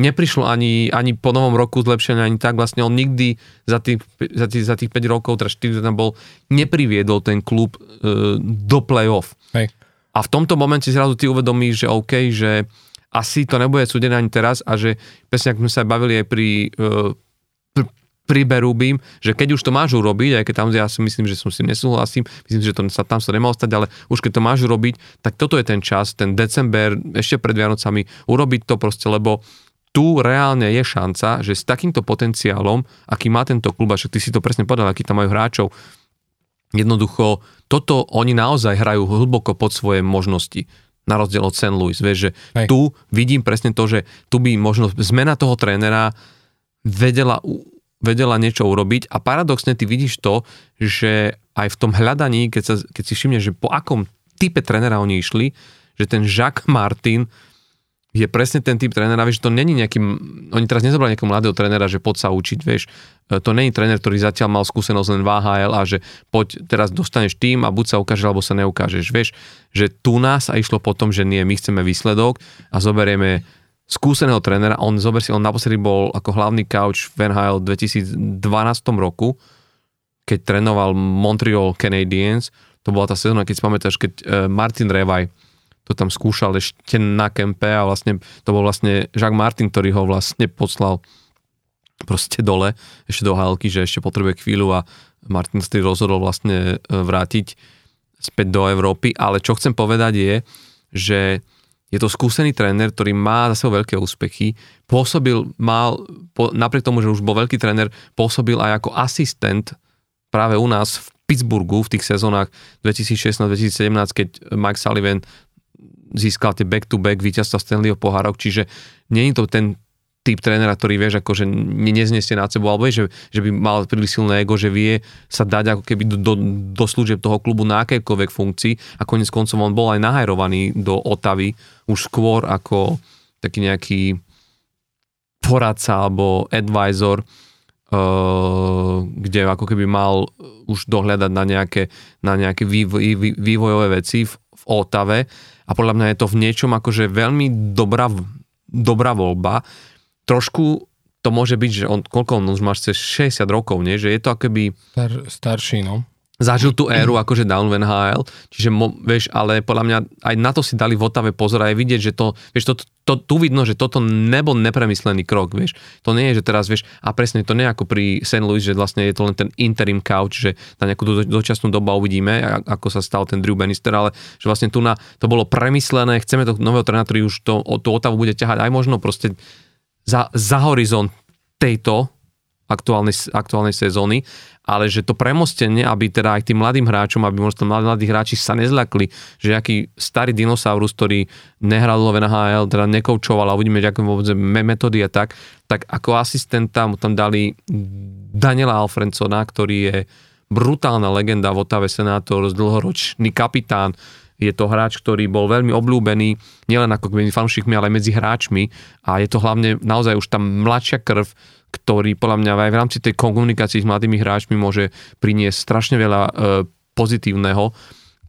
neprišlo ani, ani po novom roku zlepšenia, ani tak. Vlastne on nikdy za tých, za tých, za tých 5 rokov, teda 4 tam bol, nepriviedol ten klub e, do play-off. Hej. A v tomto momente zrazu ty uvedomíš, že OK, že asi to nebude súdené ani teraz a že presne ako sme sa bavili aj pri e, pri Berubím, že keď už to máš urobiť, aj keď tam ja si myslím, že som si nesúhlasím, myslím, že to sa tam sa nemalo stať, ale už keď to máš urobiť, tak toto je ten čas, ten december, ešte pred Vianocami, urobiť to proste, lebo tu reálne je šanca, že s takýmto potenciálom, aký má tento klub, a že ty si to presne povedal, aký tam majú hráčov, jednoducho, toto oni naozaj hrajú hlboko pod svoje možnosti na rozdiel od St. Louis. Vieš, že Hej. tu vidím presne to, že tu by možno zmena toho trénera vedela, vedela niečo urobiť a paradoxne ty vidíš to, že aj v tom hľadaní, keď, sa, keď si všimneš, že po akom type trénera oni išli, že ten Jacques Martin je presne ten typ trénera, vieš, to není nejaký, oni teraz nezobrali nejakého mladého trénera, že poď sa učiť, vieš, e, to není tréner, ktorý zatiaľ mal skúsenosť len v AHL a že poď, teraz dostaneš tým a buď sa ukáže, alebo sa neukážeš, vieš, že tu nás a išlo potom, že nie, my chceme výsledok a zoberieme skúseného trénera, on, zober si, on naposledy bol ako hlavný couch v NHL v 2012 roku, keď trénoval Montreal Canadiens, to bola tá sezóna, keď si pamätáš, keď e, Martin Revaj, to tam skúšal ešte na kempe a vlastne to bol vlastne Jacques Martin, ktorý ho vlastne poslal proste dole, ešte do hálky, že ešte potrebuje chvíľu a Martin si rozhodol vlastne e, vrátiť späť do Európy, ale čo chcem povedať je, že je to skúsený tréner, ktorý má za sebou veľké úspechy. Pôsobil, mal, po, napriek tomu, že už bol veľký tréner, pôsobil aj ako asistent práve u nás v Pittsburghu v tých sezónach 2016-2017, keď Mike Sullivan získal tie back-to-back víťazstva Stanleyho pohárok, čiže nie je to ten typ trénera, ktorý vieš, že neznesie nad sebou, alebo vie, že, že by mal príliš silné ego, že vie sa dať ako keby do, do, do služieb toho klubu na akejkoľvek funkcii a konec koncov on bol aj nahajrovaný do Otavy už skôr ako taký nejaký poradca alebo advisor, uh, kde ako keby mal už dohľadať na nejaké, na nejaké vývoj, vývojové veci v, v Otave. A podľa mňa je to v niečom akože veľmi dobrá, dobrá voľba, trošku to môže byť, že on, koľko on už máš cez 60 rokov, nie? Že je to akoby... Star, starší, no. Zažil tú éru akože down v NHL, čiže mo, vieš, ale podľa mňa aj na to si dali v Otave pozor aj vidieť, že to, vieš, to, to, tu vidno, že toto nebol nepremyslený krok, vieš. To nie je, že teraz, vieš, a presne to nie ako pri St. Louis, že vlastne je to len ten interim couch, že na nejakú do, dočasnú dobu uvidíme, ako sa stal ten Drew Bannister, ale že vlastne tu na, to bolo premyslené, chceme to nového trénera, ktorý už to, tú Otavu bude ťahať aj možno proste za, za horizont tejto aktuálnej, aktuálnej sezóny, ale že to premostenie, aby teda aj tým mladým hráčom, aby možno mladí, mladí hráči sa nezľakli, že aký starý dinosaurus, ktorý nehral v NHL, teda nekoučoval a uvidíme, aké vôbec metódy a tak, tak ako asistenta mu tam dali Daniela Alfredsona, ktorý je brutálna legenda v Otave Senátor, dlhoročný kapitán, je to hráč, ktorý bol veľmi obľúbený, nielen ako medzi fanúšikmi, ale aj medzi hráčmi. A je to hlavne naozaj už tam mladšia krv, ktorý podľa mňa aj v rámci tej komunikácii s mladými hráčmi môže priniesť strašne veľa e, pozitívneho.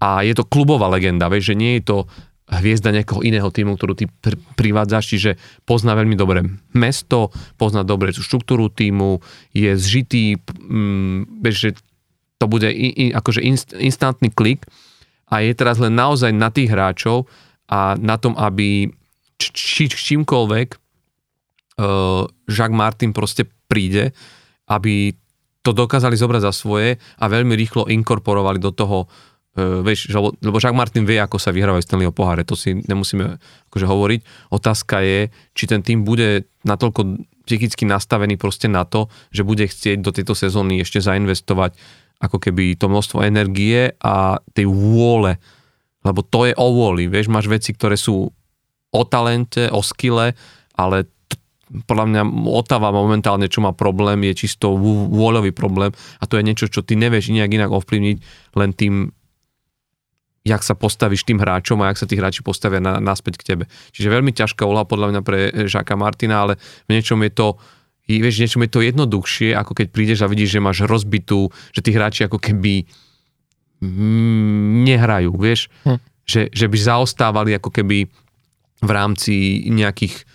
A je to klubová legenda, vieš, že nie je to hviezda nejakého iného týmu, ktorú ty pr- privádzaš, čiže pozná veľmi dobre mesto, pozná dobre tú štruktúru týmu, je zžitý, mm, vieš, že to bude i, i, akože inst, instantný klik a je teraz len naozaj na tých hráčov a na tom, aby či, čímkoľvek uh, Jacques Martin proste príde, aby to dokázali zobrať za svoje a veľmi rýchlo inkorporovali do toho uh, vieš, lebo, lebo Jacques Martin vie, ako sa vyhrávajú Stanleyho poháre, to si nemusíme akože hovoriť. Otázka je, či ten tým bude natoľko psychicky nastavený proste na to, že bude chcieť do tejto sezóny ešte zainvestovať ako keby to množstvo energie a tej vôle, lebo to je o vôli, vieš, máš veci, ktoré sú o talente, o skille, ale t- podľa mňa Otava momentálne, čo má problém, je čisto vôľový problém a to je niečo, čo ty nevieš nejak inak ovplyvniť len tým, jak sa postavíš tým hráčom a jak sa tí hráči postavia na, naspäť k tebe. Čiže veľmi ťažká úloha podľa mňa pre Žáka Martina, ale v niečom je to vieš, niečo je to jednoduchšie, ako keď prídeš a vidíš, že máš rozbitú, že tí hráči ako keby nehrajú, vieš, hm. že, že by zaostávali ako keby v rámci nejakých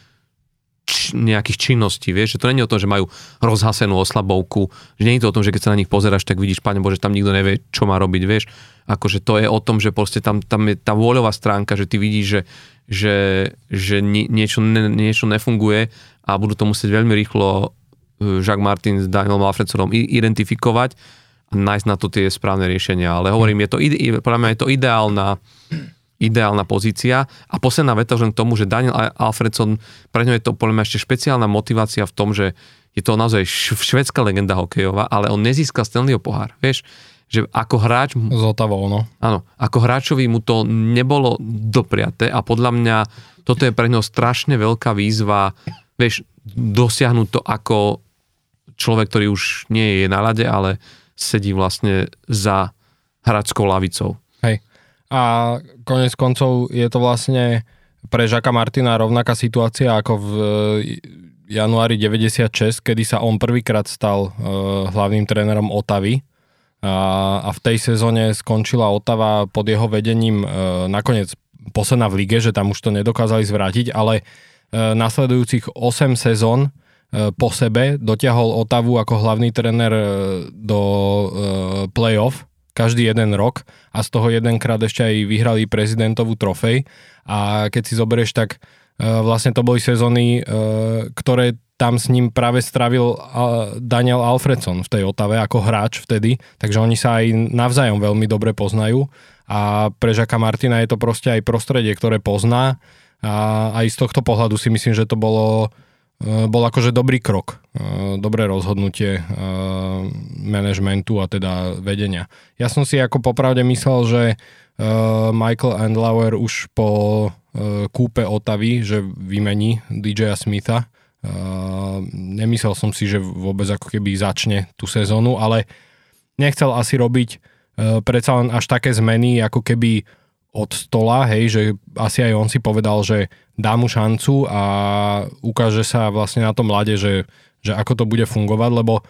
nejakých činností, vieš, že to je o tom, že majú rozhasenú oslabovku, že je to o tom, že keď sa na nich pozeráš, tak vidíš, pane Bože, tam nikto nevie, čo má robiť, vieš, akože to je o tom, že proste tam, tam je tá vôľová stránka, že ty vidíš, že, že, že niečo, ne, niečo nefunguje a budú to musieť veľmi rýchlo uh, Jacques Martin s Danielom Alfredsonom identifikovať a nájsť na to tie správne riešenia. Ale hovorím, je to, podľa mňa je to ideálna, ideálna pozícia. A posledná veta len k tomu, že Daniel Alfredson, pre ňo je to podľa mňa ešte špeciálna motivácia v tom, že je to naozaj švedská legenda hokejová, ale on nezískal Stanleyho pohár. Vieš, že ako hráč... Otavou, no. Áno, ako hráčovi mu to nebolo dopriaté a podľa mňa toto je pre ňo strašne veľká výzva, vieš, dosiahnuť to ako človek, ktorý už nie je na lade, ale sedí vlastne za hráčskou lavicou. Hej. A konec koncov je to vlastne pre Žaka Martina rovnaká situácia ako v januári 96, kedy sa on prvýkrát stal uh, hlavným trénerom Otavy a, a v tej sezóne skončila Otava pod jeho vedením e, nakoniec posledná v lige, že tam už to nedokázali zvrátiť, ale e, nasledujúcich 8 sezón e, po sebe dotiahol Otavu ako hlavný tréner e, do e, playoff každý jeden rok a z toho jedenkrát ešte aj vyhrali prezidentovú trofej. A keď si zoberieš, tak e, vlastne to boli sezóny, e, ktoré tam s ním práve stravil Daniel Alfredson v tej Otave ako hráč vtedy, takže oni sa aj navzájom veľmi dobre poznajú. A pre Žaka Martina je to proste aj prostredie, ktoré pozná A aj z tohto pohľadu si myslím, že to bolo, bol akože dobrý krok, dobré rozhodnutie manažmentu a teda vedenia. Ja som si ako popravde myslel, že Michael Andlauer už po kúpe Otavy, že vymení DJ Smitha. Nemyslel som si, že vôbec ako keby začne tú sezónu, ale nechcel asi robiť predsa len až také zmeny, ako keby od stola, hej, že asi aj on si povedal, že dá mu šancu a ukáže sa vlastne na tom mlade, že, že ako to bude fungovať, lebo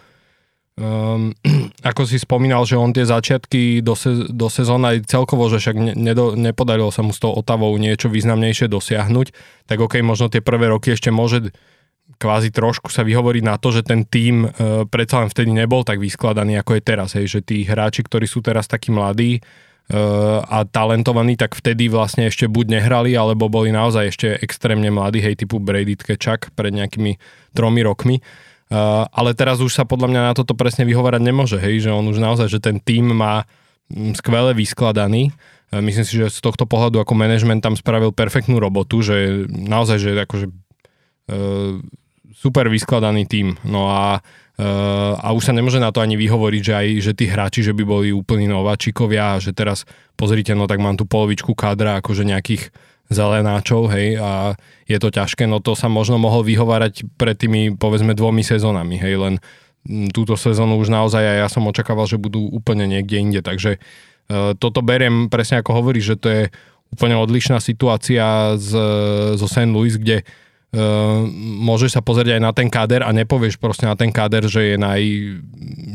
um, ako si spomínal, že on tie začiatky do, se, do sezóna aj celkovo, že však ne, nedo, nepodarilo sa mu s tou Otavou niečo významnejšie dosiahnuť, tak ok, možno tie prvé roky ešte môže kvázi trošku sa vyhovoriť na to, že ten tým e, predsa len vtedy nebol tak vyskladaný, ako je teraz. Hej, že tí hráči, ktorí sú teraz takí mladí, a talentovaní, tak vtedy vlastne ešte buď nehrali, alebo boli naozaj ešte extrémne mladí, hej, typu Brady Tkečak pred nejakými tromi rokmi. Uh, ale teraz už sa podľa mňa na toto presne vyhovárať nemôže, hej, že on už naozaj, že ten tým má mm, skvele vyskladaný. Uh, myslím si, že z tohto pohľadu ako management tam spravil perfektnú robotu, že naozaj, že akože uh, super vyskladaný tým. No a a už sa nemôže na to ani vyhovoriť, že aj že tí hráči, že by boli úplní nováčikovia a že teraz pozrite, no tak mám tu polovičku kádra akože nejakých zelenáčov, hej, a je to ťažké, no to sa možno mohol vyhovárať pred tými, povedzme, dvomi sezónami, hej, len túto sezónu už naozaj aj ja som očakával, že budú úplne niekde inde, takže uh, toto beriem presne ako hovorí, že to je úplne odlišná situácia z, zo St. Louis, kde môžeš sa pozrieť aj na ten káder a nepovieš proste na ten káder, že je naj,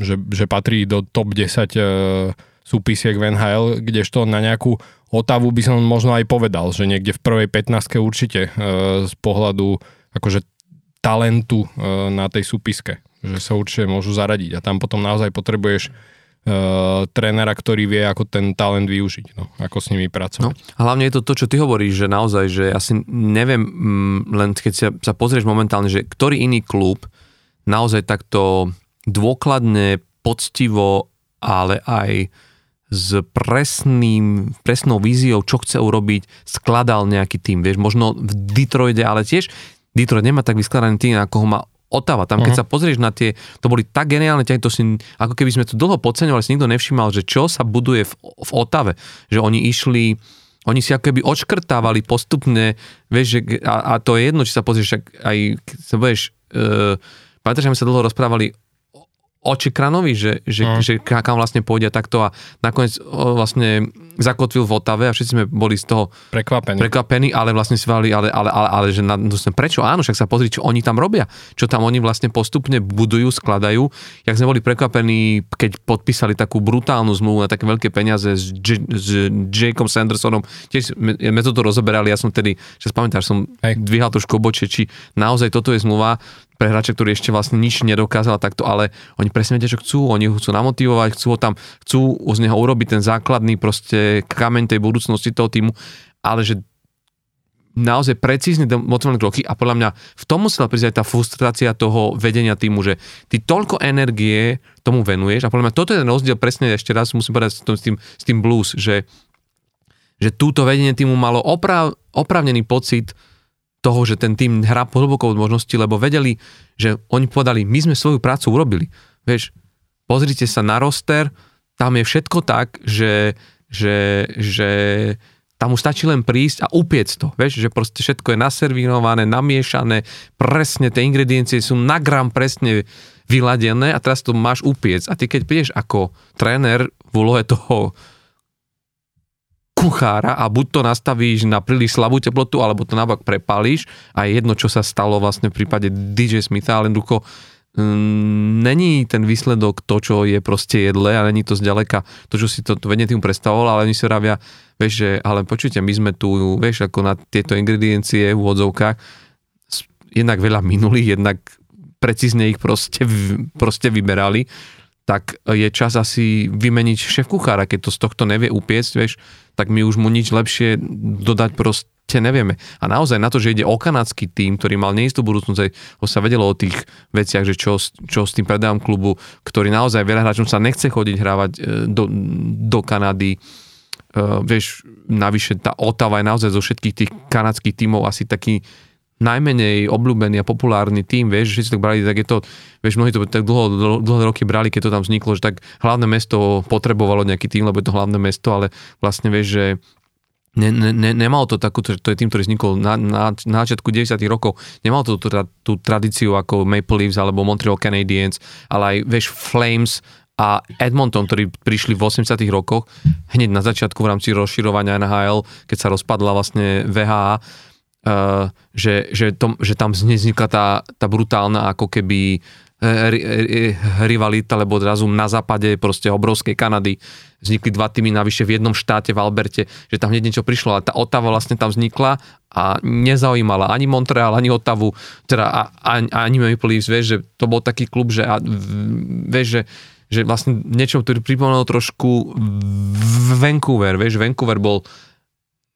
že, že patrí do top 10 uh, súpisiek v NHL, kdežto na nejakú Otavu by som možno aj povedal, že niekde v prvej 15 určite uh, z pohľadu akože talentu uh, na tej súpiske, že sa určite môžu zaradiť a tam potom naozaj potrebuješ uh, trénera, ktorý vie, ako ten talent využiť, no, ako s nimi pracovať. No, hlavne je to to, čo ty hovoríš, že naozaj, že ja si neviem, mm, len keď sa, sa pozrieš momentálne, že ktorý iný klub naozaj takto dôkladne, poctivo, ale aj s presným, presnou víziou, čo chce urobiť, skladal nejaký tým. Vieš, možno v Detroide, ale tiež Detroit nemá tak vyskladaný tým, ako ho má Otava. Tam, keď uh-huh. sa pozrieš na tie, to boli tak geniálne ťahy, to si, ako keby sme to dlho podceňovali, si nikto nevšimal, že čo sa buduje v, v Otave. Že oni išli, oni si ako keby odškrtávali postupne, vieš, že, a, a to je jedno, či sa pozrieš, aj keď sa budeš, uh, pamätáš, že sme sa dlho rozprávali Očikranovi, že, že, mm. že kam vlastne pôjde takto a nakoniec vlastne zakotvil v Otave a všetci sme boli z toho prekvapení, prekvapení ale vlastne si vali, ale, ale, ale, ale že na, no prečo? Áno, však sa pozri, čo oni tam robia, čo tam oni vlastne postupne budujú, skladajú. Jak sme boli prekvapení, keď podpísali takú brutálnu zmluvu na také veľké peniaze s, J- s Jakeom Sandersonom, tiež sme, sme toto rozoberali, ja som tedy, že spamätáš, som Hej. dvíhal trošku obočie, či naozaj toto je zmluva, pre hráča, ktorý ešte vlastne nič nedokázal takto, ale oni presne vedia, čo chcú, oni ho chcú namotivovať, chcú ho tam, chcú z neho urobiť ten základný proste kameň tej budúcnosti toho týmu, ale že naozaj precízne motivované kroky a podľa mňa v tom musela prísť aj tá frustrácia toho vedenia týmu, že ty toľko energie tomu venuješ a podľa mňa toto je ten rozdiel presne, ešte raz musím povedať s tým, s tým blues, že, že túto vedenie týmu malo oprav, opravnený pocit, toho, že ten tým hrá pod hlbokou možnosti, lebo vedeli, že oni povedali, my sme svoju prácu urobili. Vieš, pozrite sa na roster, tam je všetko tak, že, že, že tam už stačí len prísť a upiec to. Vieš, že proste všetko je naservírované, namiešané, presne tie ingrediencie sú na gram presne vyladené a teraz to máš upiec. A ty keď prídeš ako tréner v úlohe toho kuchára a buď to nastavíš na príliš slabú teplotu, alebo to naopak prepálíš a je jedno, čo sa stalo vlastne v prípade DJ Smitha, ale jednoducho mm, není ten výsledok to, čo je proste jedle a není to zďaleka to, čo si to, to vedne tým predstavoval, ale oni si ravia, vieš, že, ale počujte, my sme tu, vieš, ako na tieto ingrediencie v úvodzovkách jednak veľa minulých, jednak precízne ich proste, proste vyberali tak je čas asi vymeniť šéf kuchára, keď to z tohto nevie upiecť, vieš, tak my už mu nič lepšie dodať proste nevieme. A naozaj na to, že ide o kanadský tým, ktorý mal neistú budúcnosť, ho sa vedelo o tých veciach, že čo, čo s tým predávam klubu, ktorý naozaj veľa hráčom sa nechce chodiť hrávať e, do, do Kanady, Uh, vieš, navyše tá Otava je naozaj zo všetkých tých kanadských tímov asi taký najmenej obľúbený a populárny tým, vieš, si tak brali, tak je to, vieš, mnohí to tak dlho, dlhé roky brali, keď to tam vzniklo, že tak hlavné mesto potrebovalo nejaký tým, lebo je to hlavné mesto, ale vlastne vieš, že ne, ne, ne, nemalo to takú, to je tým, ktorý vznikol na, na, na začiatku 90 rokov, nemalo to tú, tú tradíciu ako Maple Leafs alebo Montreal Canadiens, ale aj, vieš, Flames a Edmonton, ktorí prišli v 80 rokoch, hneď na začiatku v rámci rozširovania NHL, keď sa rozpadla vlastne VHA, eh, že, že, to, že tam vznikla tá, tá brutálna ako keby eh, rivalita, lebo odrazu na západe proste obrovskej Kanady vznikli dva týmy navyše v jednom štáte v Alberte, že tam hneď niečo prišlo, ale tá Otava vlastne tam vznikla a nezaujímala ani Montreal, ani Otavu, teda ani, ani Maple Leafs, vieš, že to bol taký klub, že a, vieš, že že vlastne niečo, ktorý pripomínal trošku Vancouver, vieš, Vancouver bol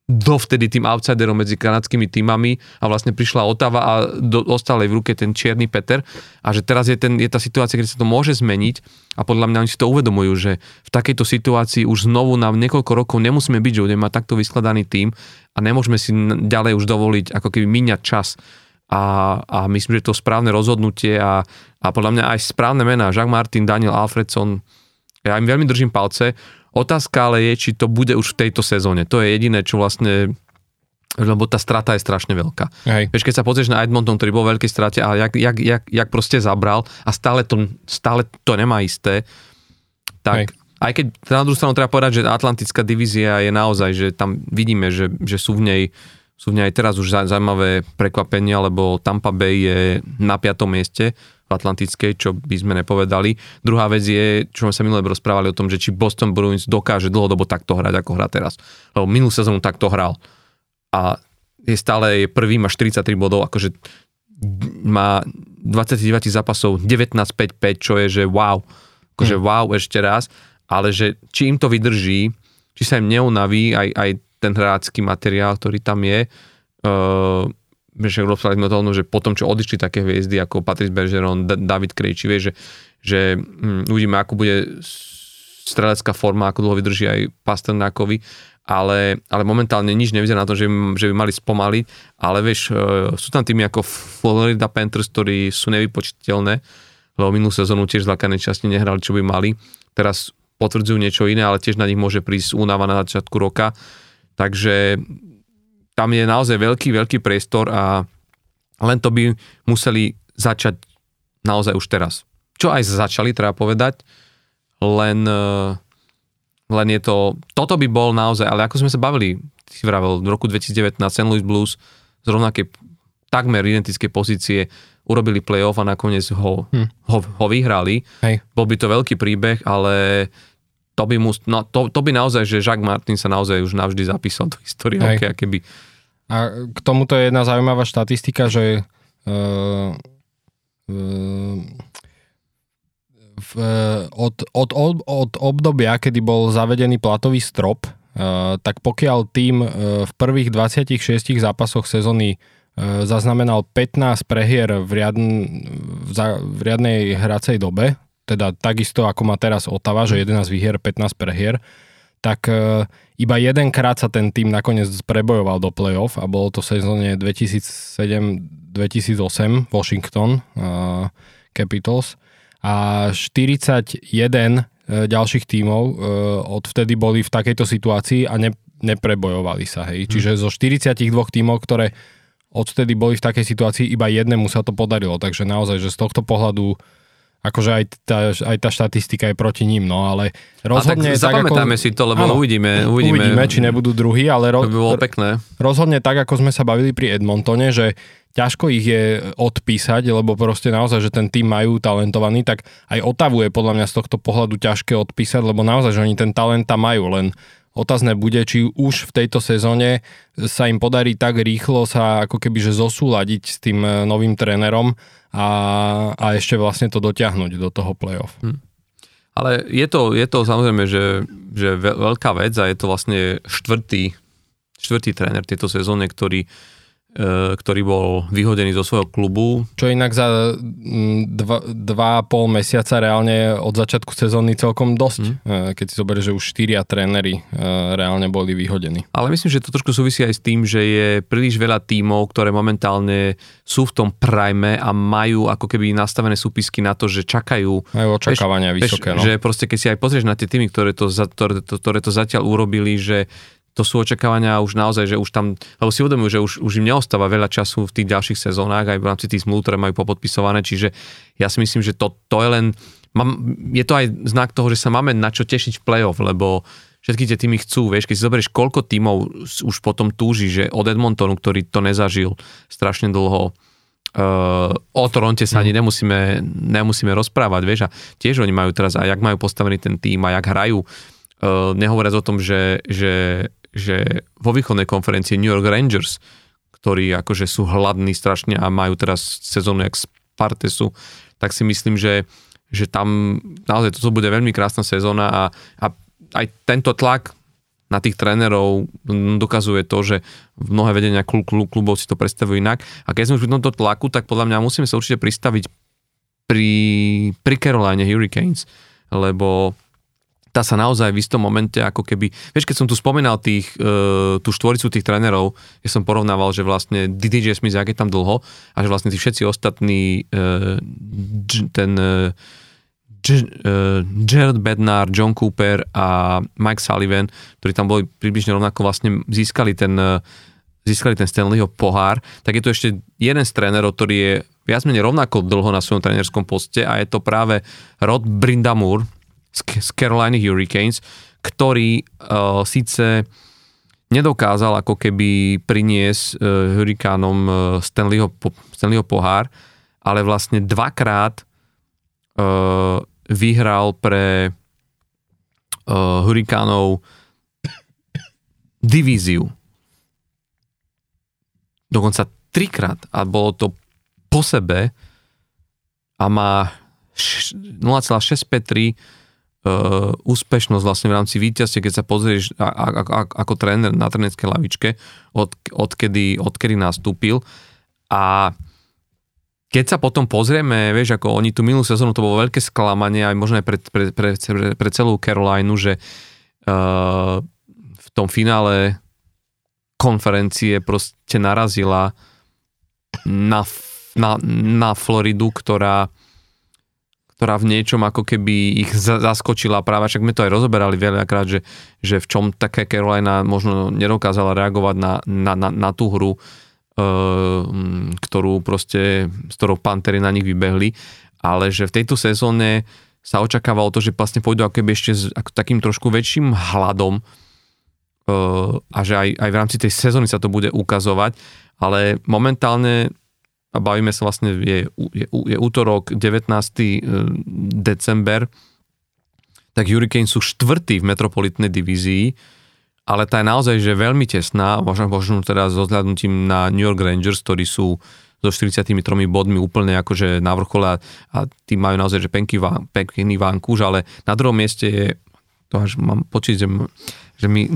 dovtedy tým outsiderom medzi kanadskými týmami a vlastne prišla Otava a do, ostal v ruke ten čierny Peter. A že teraz je, ten, je tá situácia, keď sa to môže zmeniť a podľa mňa oni si to uvedomujú, že v takejto situácii už znovu na niekoľko rokov nemusíme byť, že budeme mať takto vyskladaný tým a nemôžeme si ďalej už dovoliť ako keby míňať čas. A, a myslím, že to správne rozhodnutie a, a podľa mňa aj správne mená, Jacques Martin, Daniel Alfredson, ja im veľmi držím palce. Otázka ale je, či to bude už v tejto sezóne. To je jediné, čo vlastne lebo tá strata je strašne veľká. Hej. Vieš, keď sa pozrieš na Edmonton, ktorý bol v veľkej strate a jak, jak, jak, jak proste zabral a stále to, stále to nemá isté, tak Hej. aj keď na druhú stranu treba povedať, že Atlantická divízia je naozaj, že tam vidíme, že, že sú v nej sú v nej aj teraz už zaujímavé prekvapenia, lebo Tampa Bay je na piatom mieste v Atlantickej, čo by sme nepovedali. Druhá vec je, čo sme sa minule rozprávali o tom, že či Boston Bruins dokáže dlhodobo takto hrať, ako hrá teraz. Lebo minulú sezónu takto hral. A je stále je prvý, má 43 bodov, akože má 29 zápasov, 19-5-5, čo je, že wow. Akože mm. wow ešte raz. Ale že či im to vydrží, či sa im neunaví aj, aj ten hrácky materiál, ktorý tam je. Uh, že rozprávali sme o tom, že potom, čo odišli také hviezdy ako Patrice Bergeron, David Krejči, vie, že, že hm, uvidíme, ako bude strelecká forma, ako dlho vydrží aj Pasternákovi, ale, ale momentálne nič nevyzerá na to, že, že by mali spomaliť, ale vieš, uh, sú tam tými ako Florida Panthers, ktorí sú nevypočiteľné, lebo minulú sezónu tiež zlakané časti nehrali, čo by mali. Teraz potvrdzujú niečo iné, ale tiež na nich môže prísť únava na začiatku roka. Takže tam je naozaj veľký, veľký priestor a len to by museli začať naozaj už teraz. Čo aj začali, treba povedať, len, eh, len je to, toto by bol naozaj, ale ako sme sa bavili, si vravel, v roku 2019 St. Louis Blues z rovnakej takmer identické pozície urobili playoff a nakoniec ho, hm. ho, ho vyhrali. Hej. Bol by to veľký príbeh, ale to by, mus, no, to, to by naozaj, že Jacques Martin sa naozaj už navždy zapísal do histórie okay, keby. A k tomuto je jedna zaujímavá štatistika, že uh, uh, v, od, od, od, od obdobia, kedy bol zavedený platový strop, uh, tak pokiaľ tým uh, v prvých 26 zápasoch sezóny uh, zaznamenal 15 prehier v, riadn, v, za, v riadnej hracej dobe, teda takisto ako má teraz Otava, že 11 výhier, 15 prehier, tak e, iba jedenkrát sa ten tým nakoniec prebojoval do playoff a bolo to v sezóne 2007-2008 Washington uh, Capitals a 41 e, ďalších tímov uh, odvtedy boli v takejto situácii a ne, neprebojovali sa. Hej. Hmm. Čiže zo 42 tímov, ktoré odvtedy boli v takej situácii, iba jednému sa to podarilo. Takže naozaj, že z tohto pohľadu akože aj tá, aj tá štatistika je proti ním, no ale rozhodne... A tak zapamätáme ako, si to, lebo áno, uvidíme, uvidíme. Uvidíme, či nebudú druhí, ale ro, to by bolo pekné. rozhodne tak, ako sme sa bavili pri Edmontone, že ťažko ich je odpísať, lebo proste naozaj, že ten tým majú talentovaný, tak aj Otavu je podľa mňa z tohto pohľadu ťažké odpísať, lebo naozaj, že oni ten talent tam majú, len Otázne bude, či už v tejto sezóne sa im podarí tak rýchlo sa ako keby že zosúľadiť s tým novým trénerom a, a ešte vlastne to dotiahnuť do toho playoff. Hm. Ale je to, je to samozrejme, že, že veľká vec a je to vlastne štvrtý, štvrtý tréner tejto sezóne, ktorý ktorý bol vyhodený zo svojho klubu. Čo inak za mm, dva, dva a pol mesiaca reálne od začiatku sezóny celkom dosť, mm. keď si zoberieš, že už štyria tréneri reálne boli vyhodení. Ale myslím, že to trošku súvisí aj s tým, že je príliš veľa tímov, ktoré momentálne sú v tom prime a majú ako keby nastavené súpisky na to, že čakajú. Majú očakávania vieš, vysoké. no. Že proste keď si aj pozrieš na tie týmy, ktoré to, ktoré to, ktoré to zatiaľ urobili, že to sú očakávania už naozaj, že už tam, lebo si uvedomujú, že už, už im neostáva veľa času v tých ďalších sezónach, aj v rámci tých zmluv, ktoré majú popodpisované, čiže ja si myslím, že to, to je len, mám, je to aj znak toho, že sa máme na čo tešiť v play-off, lebo všetky tie týmy chcú, vieš, keď si zoberieš, koľko tímov už potom túži, že od Edmontonu, ktorý to nezažil strašne dlho, Uh, o Toronte sa ani mhm. nemusíme, nemusíme rozprávať, vieš, a tiež oni majú teraz, a jak majú postavený ten tým a jak hrajú, uh, nehovoriac o tom, že, že že vo východnej konferencii New York Rangers, ktorí akože sú hladní strašne a majú teraz sezónu jak Spartesu, tak si myslím, že, že tam naozaj toto bude veľmi krásna sezóna a, a aj tento tlak na tých trénerov dokazuje to, že mnohé vedenia klub, klub, klubov si to predstavujú inak. A keď sme už v tomto tlaku, tak podľa mňa musíme sa určite pristaviť pri, pri Caroline Hurricanes, lebo tá sa naozaj v istom momente ako keby, vieš, keď som tu spomínal tých, uh, tú štvoricu tých trénerov, ja som porovnával, že vlastne DJ Smith, jak tam dlho a že vlastne tí všetci ostatní, uh, ten uh, Jared Bednar, John Cooper a Mike Sullivan, ktorí tam boli približne rovnako vlastne získali ten, získali ten Stanleyho pohár, tak je to ešte jeden z trénerov, ktorý je viac menej rovnako dlho na svojom trénerskom poste a je to práve Rod Brindamur, z Carolina Hurricanes, ktorý uh, síce nedokázal ako keby priniesť uh, Hurrikánom uh, Stanleyho, Stanleyho pohár, ale vlastne dvakrát uh, vyhral pre uh, Hurrikánov divíziu. Dokonca trikrát a bolo to po sebe a má 0,653 uh, úspešnosť vlastne v rámci víťazstva, keď sa pozrieš a, a, ako tréner na trénerskej lavičke, od, odkedy, odkedy nastúpil. A keď sa potom pozrieme, vieš, ako oni tú minulú sezónu, to bolo veľké sklamanie aj možno aj pre, pre, pre, pre celú Carolinu, že uh, v tom finále konferencie proste narazila na, na, na Floridu, ktorá ktorá v niečom ako keby ich zaskočila práve, však sme to aj rozoberali veľakrát, že, že v čom také Carolina možno nedokázala reagovať na, na, na, na tú hru, e, ktorú proste, s ktorou Pantery na nich vybehli, ale že v tejto sezóne sa očakávalo to, že vlastne pôjdu ako keby ešte s ako takým trošku väčším hladom e, a že aj, aj v rámci tej sezóny sa to bude ukazovať, ale momentálne a bavíme sa vlastne, je, je, je útorok 19. E, december, tak Hurricanes sú štvrtý v metropolitnej divízii, ale tá je naozaj že veľmi tesná, možno, možno teraz so vzhľadnutím na New York Rangers, ktorí sú so 43 bodmi úplne akože na vrchole a, a tí majú naozaj že penky, pekný vankúš, ale na druhom mieste je, to až mám pocit, že, že, mi,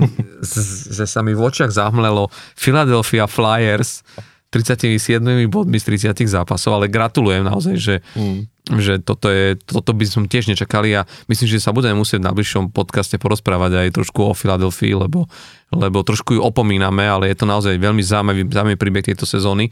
že sa mi v očiach zahmlelo Philadelphia Flyers, 37 bodmi z 30 zápasov, ale gratulujem naozaj, že, mm. že toto, je, toto by som tiež nečakali a myslím, že sa budeme musieť na bližšom podcaste porozprávať aj trošku o Filadelfii, lebo, lebo trošku ju opomíname, ale je to naozaj veľmi zaujímavý, zaujímavý príbeh tejto sezóny.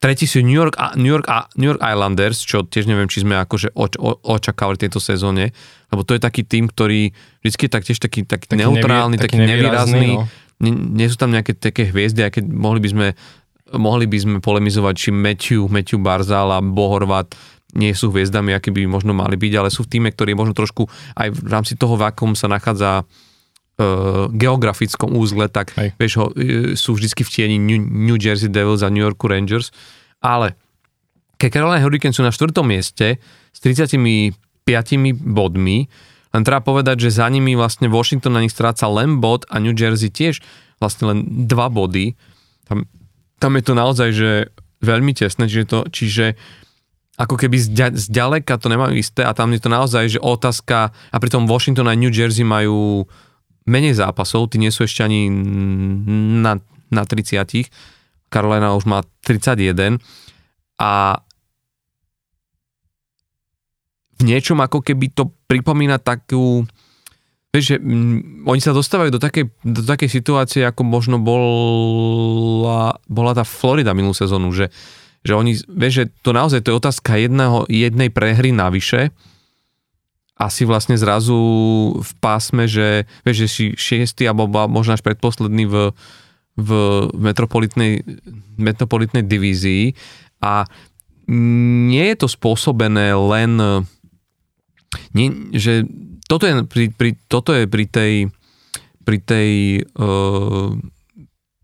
Tretí sú New York, New, York, New York Islanders, čo tiež neviem, či sme akože oč, o, očakávali tejto sezóne, lebo to je taký tým, ktorý vždy je taktiež taký, taký, taký neutrálny, nevý, taký, taký nevýrazný. No. Nie, nie sú tam nejaké také hviezdy, keď mohli by sme mohli by sme polemizovať, či Matthew, Matthew Barzal a Bohorvat nie sú hviezdami, aké by možno mali byť, ale sú v týme, ktorý možno trošku aj v rámci toho, v akom sa nachádza uh, geografickom úzle, tak Hej. vieš, ho, uh, sú vždycky v tieni New, New Jersey Devils a New York Rangers, ale keď Carolina Hurricanes sú na štvrtom mieste s 35 bodmi, len treba povedať, že za nimi vlastne Washington na nich stráca len bod a New Jersey tiež vlastne len dva body. Tam tam je to naozaj, že veľmi tesné, čiže, to, čiže ako keby zďaleka to nemajú isté a tam je to naozaj, že otázka a pritom Washington a New Jersey majú menej zápasov, tí nie sú ešte ani na, na 30 Carolina už má 31 a v niečom ako keby to pripomína takú, vieš, že mm, oni sa dostávajú do takej, do takej situácie, ako možno bola, bola tá Florida minulú sezónu, že, že oni, vieš, že to naozaj to je otázka jedného, jednej prehry navyše, asi vlastne zrazu v pásme, že vieš, že si šiestý alebo možno až predposledný v, v metropolitnej, metropolitnej divízii. A nie je to spôsobené len nie, že toto je pri, pri, toto je pri tej pri tej uh,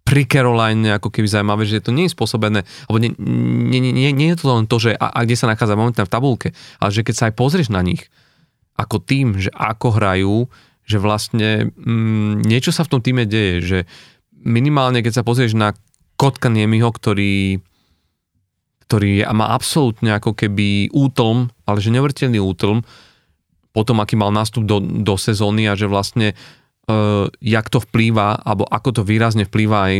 pri Caroline ako keby zaujímavé, že to nie je spôsobené, alebo nie, nie, nie, nie je to len to, že a, a kde sa nachádza momentálne v tabulke, ale že keď sa aj pozrieš na nich, ako tým, že ako hrajú, že vlastne mm, niečo sa v tom týme deje, že minimálne keď sa pozrieš na Kotka Niemiho, ktorý ktorý má absolútne ako keby útlm, ale že nevrteľný útlm, potom aký mal nástup do, do sezóny a že vlastne uh, jak to vplýva, alebo ako to výrazne vplýva aj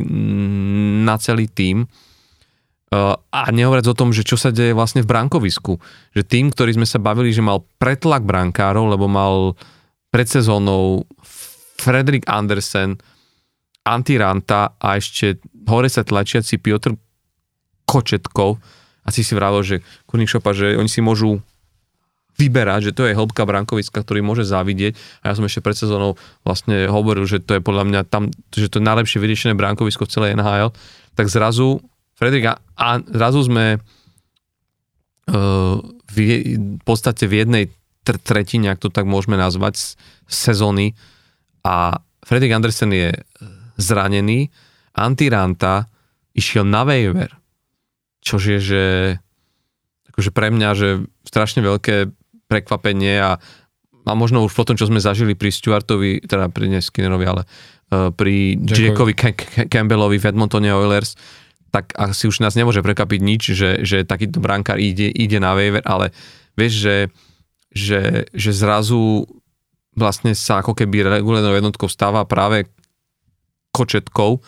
na celý tým. Uh, a nehovoriac o tom, že čo sa deje vlastne v brankovisku. Že tým, ktorý sme sa bavili, že mal pretlak brankárov, lebo mal pred sezónou Fredrik Andersen, Antiranta a ešte hore sa tlačiaci Piotr Kočetkov. Asi si vravil, že Kurník Šopa, že oni si môžu vyberať, že to je hĺbka brankoviska, ktorý môže závidieť. A ja som ešte pred sezónou vlastne hovoril, že to je podľa mňa tam, že to je najlepšie vyriešené brankovisko v celej NHL. Tak zrazu, Fredrik, a zrazu sme uh, v, v podstate v jednej tr- tretine, ak to tak môžeme nazvať, z sezóny a Fredrik Andersen je zranený, Antiranta išiel na waiver, čož je, že akože pre mňa, že strašne veľké prekvapenie a, a možno už potom, čo sme zažili pri Stuartovi, teda pri nie Skinnerovi, ale uh, pri Jackovi. Campbellovi v Edmontone Oilers, tak asi už nás nemôže prekapiť nič, že, že takýto brankár ide, ide na waiver, ale vieš, že, že, že zrazu vlastne sa ako keby regulárnou jednotkou stáva práve kočetkou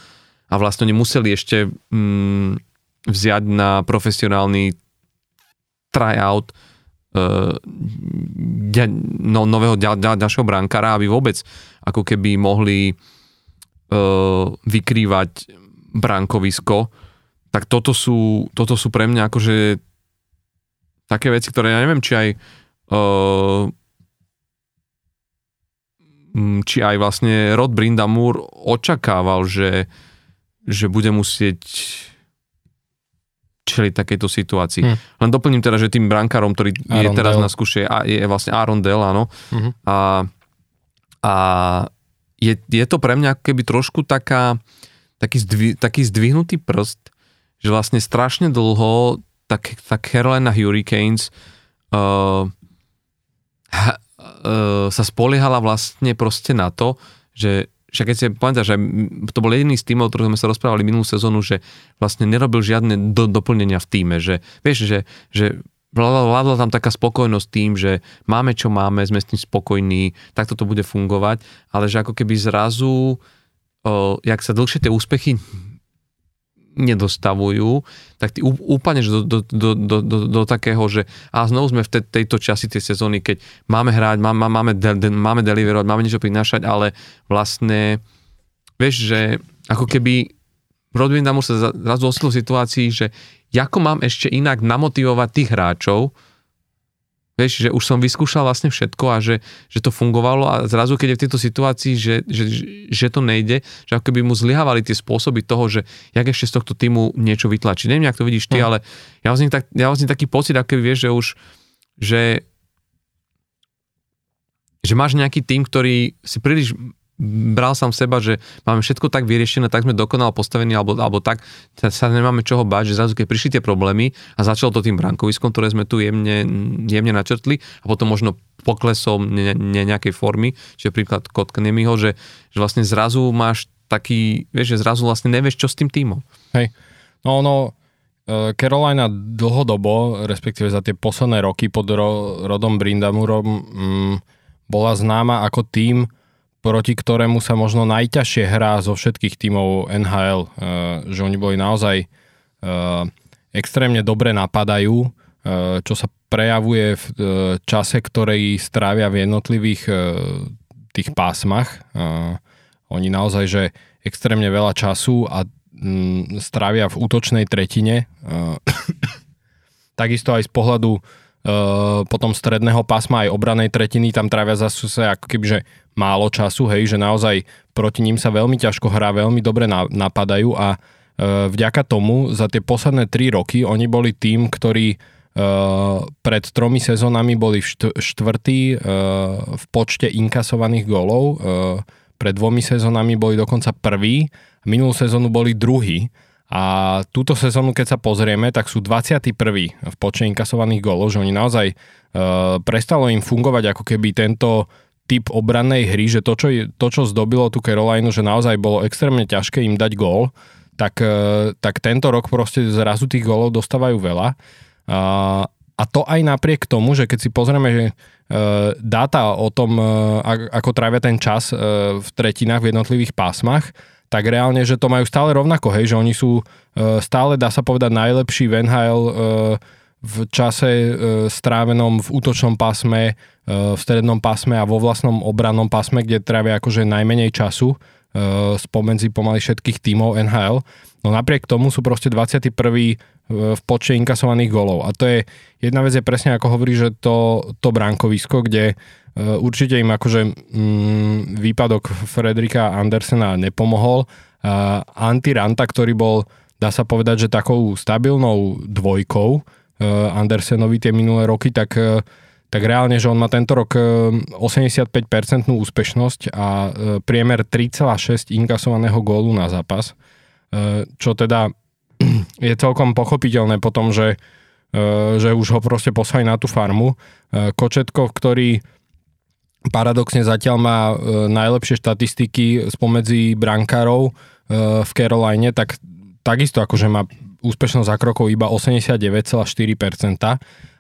a vlastne oni museli ešte mm, vziať na profesionálny tryout no, nového ďal, ďal, ďalšieho brankára, aby vôbec ako keby mohli uh, vykrývať brankovisko, tak toto sú, toto sú pre mňa akože také veci, ktoré ja neviem, či aj uh, či aj vlastne Rod Brindamur očakával, že, že bude musieť čeliť takejto situácii. Hmm. Len doplním teda, že tým brankárom, ktorý Aaron je teraz Dale. na skúše, je vlastne Aaron Dell, áno. Uh-huh. A, a je, je to pre mňa keby trošku taká, taký, zdvi, taký zdvihnutý prst, že vlastne strašne dlho tak, tak Carolina Hurricanes uh, ha, uh, sa spoliehala vlastne proste na to, že však keď si pamätáš, že to bol jediný z týmov, ktorý sme sa rozprávali minulú sezónu, že vlastne nerobil žiadne do, doplnenia v týme, že vieš, že, že vládla tam taká spokojnosť tým, že máme čo máme, sme s tým spokojní, takto to bude fungovať, ale že ako keby zrazu, o, jak sa dlhšie tie úspechy nedostavujú, tak ty úplne že do, do, do, do, do, do takého, že a znovu sme v te, tejto časti tej sezóny, keď máme hrať, má, má, máme, de, de, máme deliverovať, máme niečo prinášať, ale vlastne vieš, že ako keby Rodwin Damu sa zrazu ocitol v situácii, že ako mám ešte inak namotivovať tých hráčov, Vieš, že už som vyskúšal vlastne všetko a že, že to fungovalo a zrazu, keď je v tejto situácii, že, že, že to nejde, že ako keby mu zlyhávali tie spôsoby toho, že jak ešte z tohto týmu niečo vytlačiť. Neviem, ako to vidíš ty, no. ale ja vlastne, tak, ja vlastne taký pocit, ako vieš, že už, že že máš nejaký tým, ktorý si príliš bral sám seba, že máme všetko tak vyriešené, tak sme dokonal postavení, alebo, alebo tak sa nemáme čoho báť, že zrazu keď prišli tie problémy a začalo to tým brankoviskom, ktoré sme tu jemne, jemne načrtli a potom možno poklesom ne, ne, nejakej formy, čiže príklad Kotknemiho, že, že vlastne zrazu máš taký, vieš, že zrazu vlastne nevieš, čo s tým týmom. Hej, no ono, e, Carolina dlhodobo, respektíve za tie posledné roky pod ro, rodom Brindamurom, mm, bola známa ako tým, proti ktorému sa možno najťažšie hrá zo všetkých tímov NHL, uh, že oni boli naozaj uh, extrémne dobre napadajú, uh, čo sa prejavuje v čase, ktorý strávia v jednotlivých tých pásmach. Oni naozaj, že extrémne veľa času a um, strávia v útočnej tretine. Takisto aj z pohľadu potom stredného pásma aj obranej tretiny, tam trávia zase ako keby, že málo času, hej, že naozaj proti ním sa veľmi ťažko hrá, veľmi dobre na, napadajú a uh, vďaka tomu za tie posledné 3 roky oni boli tým, ktorý uh, pred tromi sezónami boli štvrtý uh, v počte inkasovaných gólov, uh, pred dvomi sezónami boli dokonca prvý, minulú sezónu boli druhý a túto sezónu, keď sa pozrieme, tak sú 21. v počte inkasovaných gólov, že oni naozaj prestalo im fungovať ako keby tento typ obrannej hry, že to čo, to, čo zdobilo tú Carolinu, že naozaj bolo extrémne ťažké im dať gól, tak, uh, tak tento rok proste zrazu tých gólov dostávajú veľa. Uh, a to aj napriek tomu, že keď si pozrieme, že uh, dáta o tom, uh, ako trávia ten čas v tretinách v jednotlivých pásmach, tak reálne, že to majú stále rovnako, hej, že oni sú uh, stále, dá sa povedať, najlepší v NHL uh, v čase uh, strávenom v útočnom pásme, uh, v strednom pásme a vo vlastnom obrannom pásme, kde trávia akože najmenej času uh, spomedzi pomaly všetkých tímov NHL. No napriek tomu sú proste 21. v počte inkasovaných golov. A to je, jedna vec je presne ako hovorí, že to, to bránkovisko, kde určite im akože mm, výpadok Frederika Andersena nepomohol. Uh, Antti Ranta, ktorý bol, dá sa povedať, že takou stabilnou dvojkou Andersenovi tie minulé roky, tak, uh, tak reálne, že on má tento rok uh, 85% úspešnosť a priemer 3,6 inkasovaného gólu na zápas, čo teda je celkom pochopiteľné potom, že, že už ho proste poslali na tú farmu. Kočetko, ktorý paradoxne zatiaľ má najlepšie štatistiky spomedzi brankárov v Caroline, tak takisto akože má úspešnosť za krokov iba 89,4%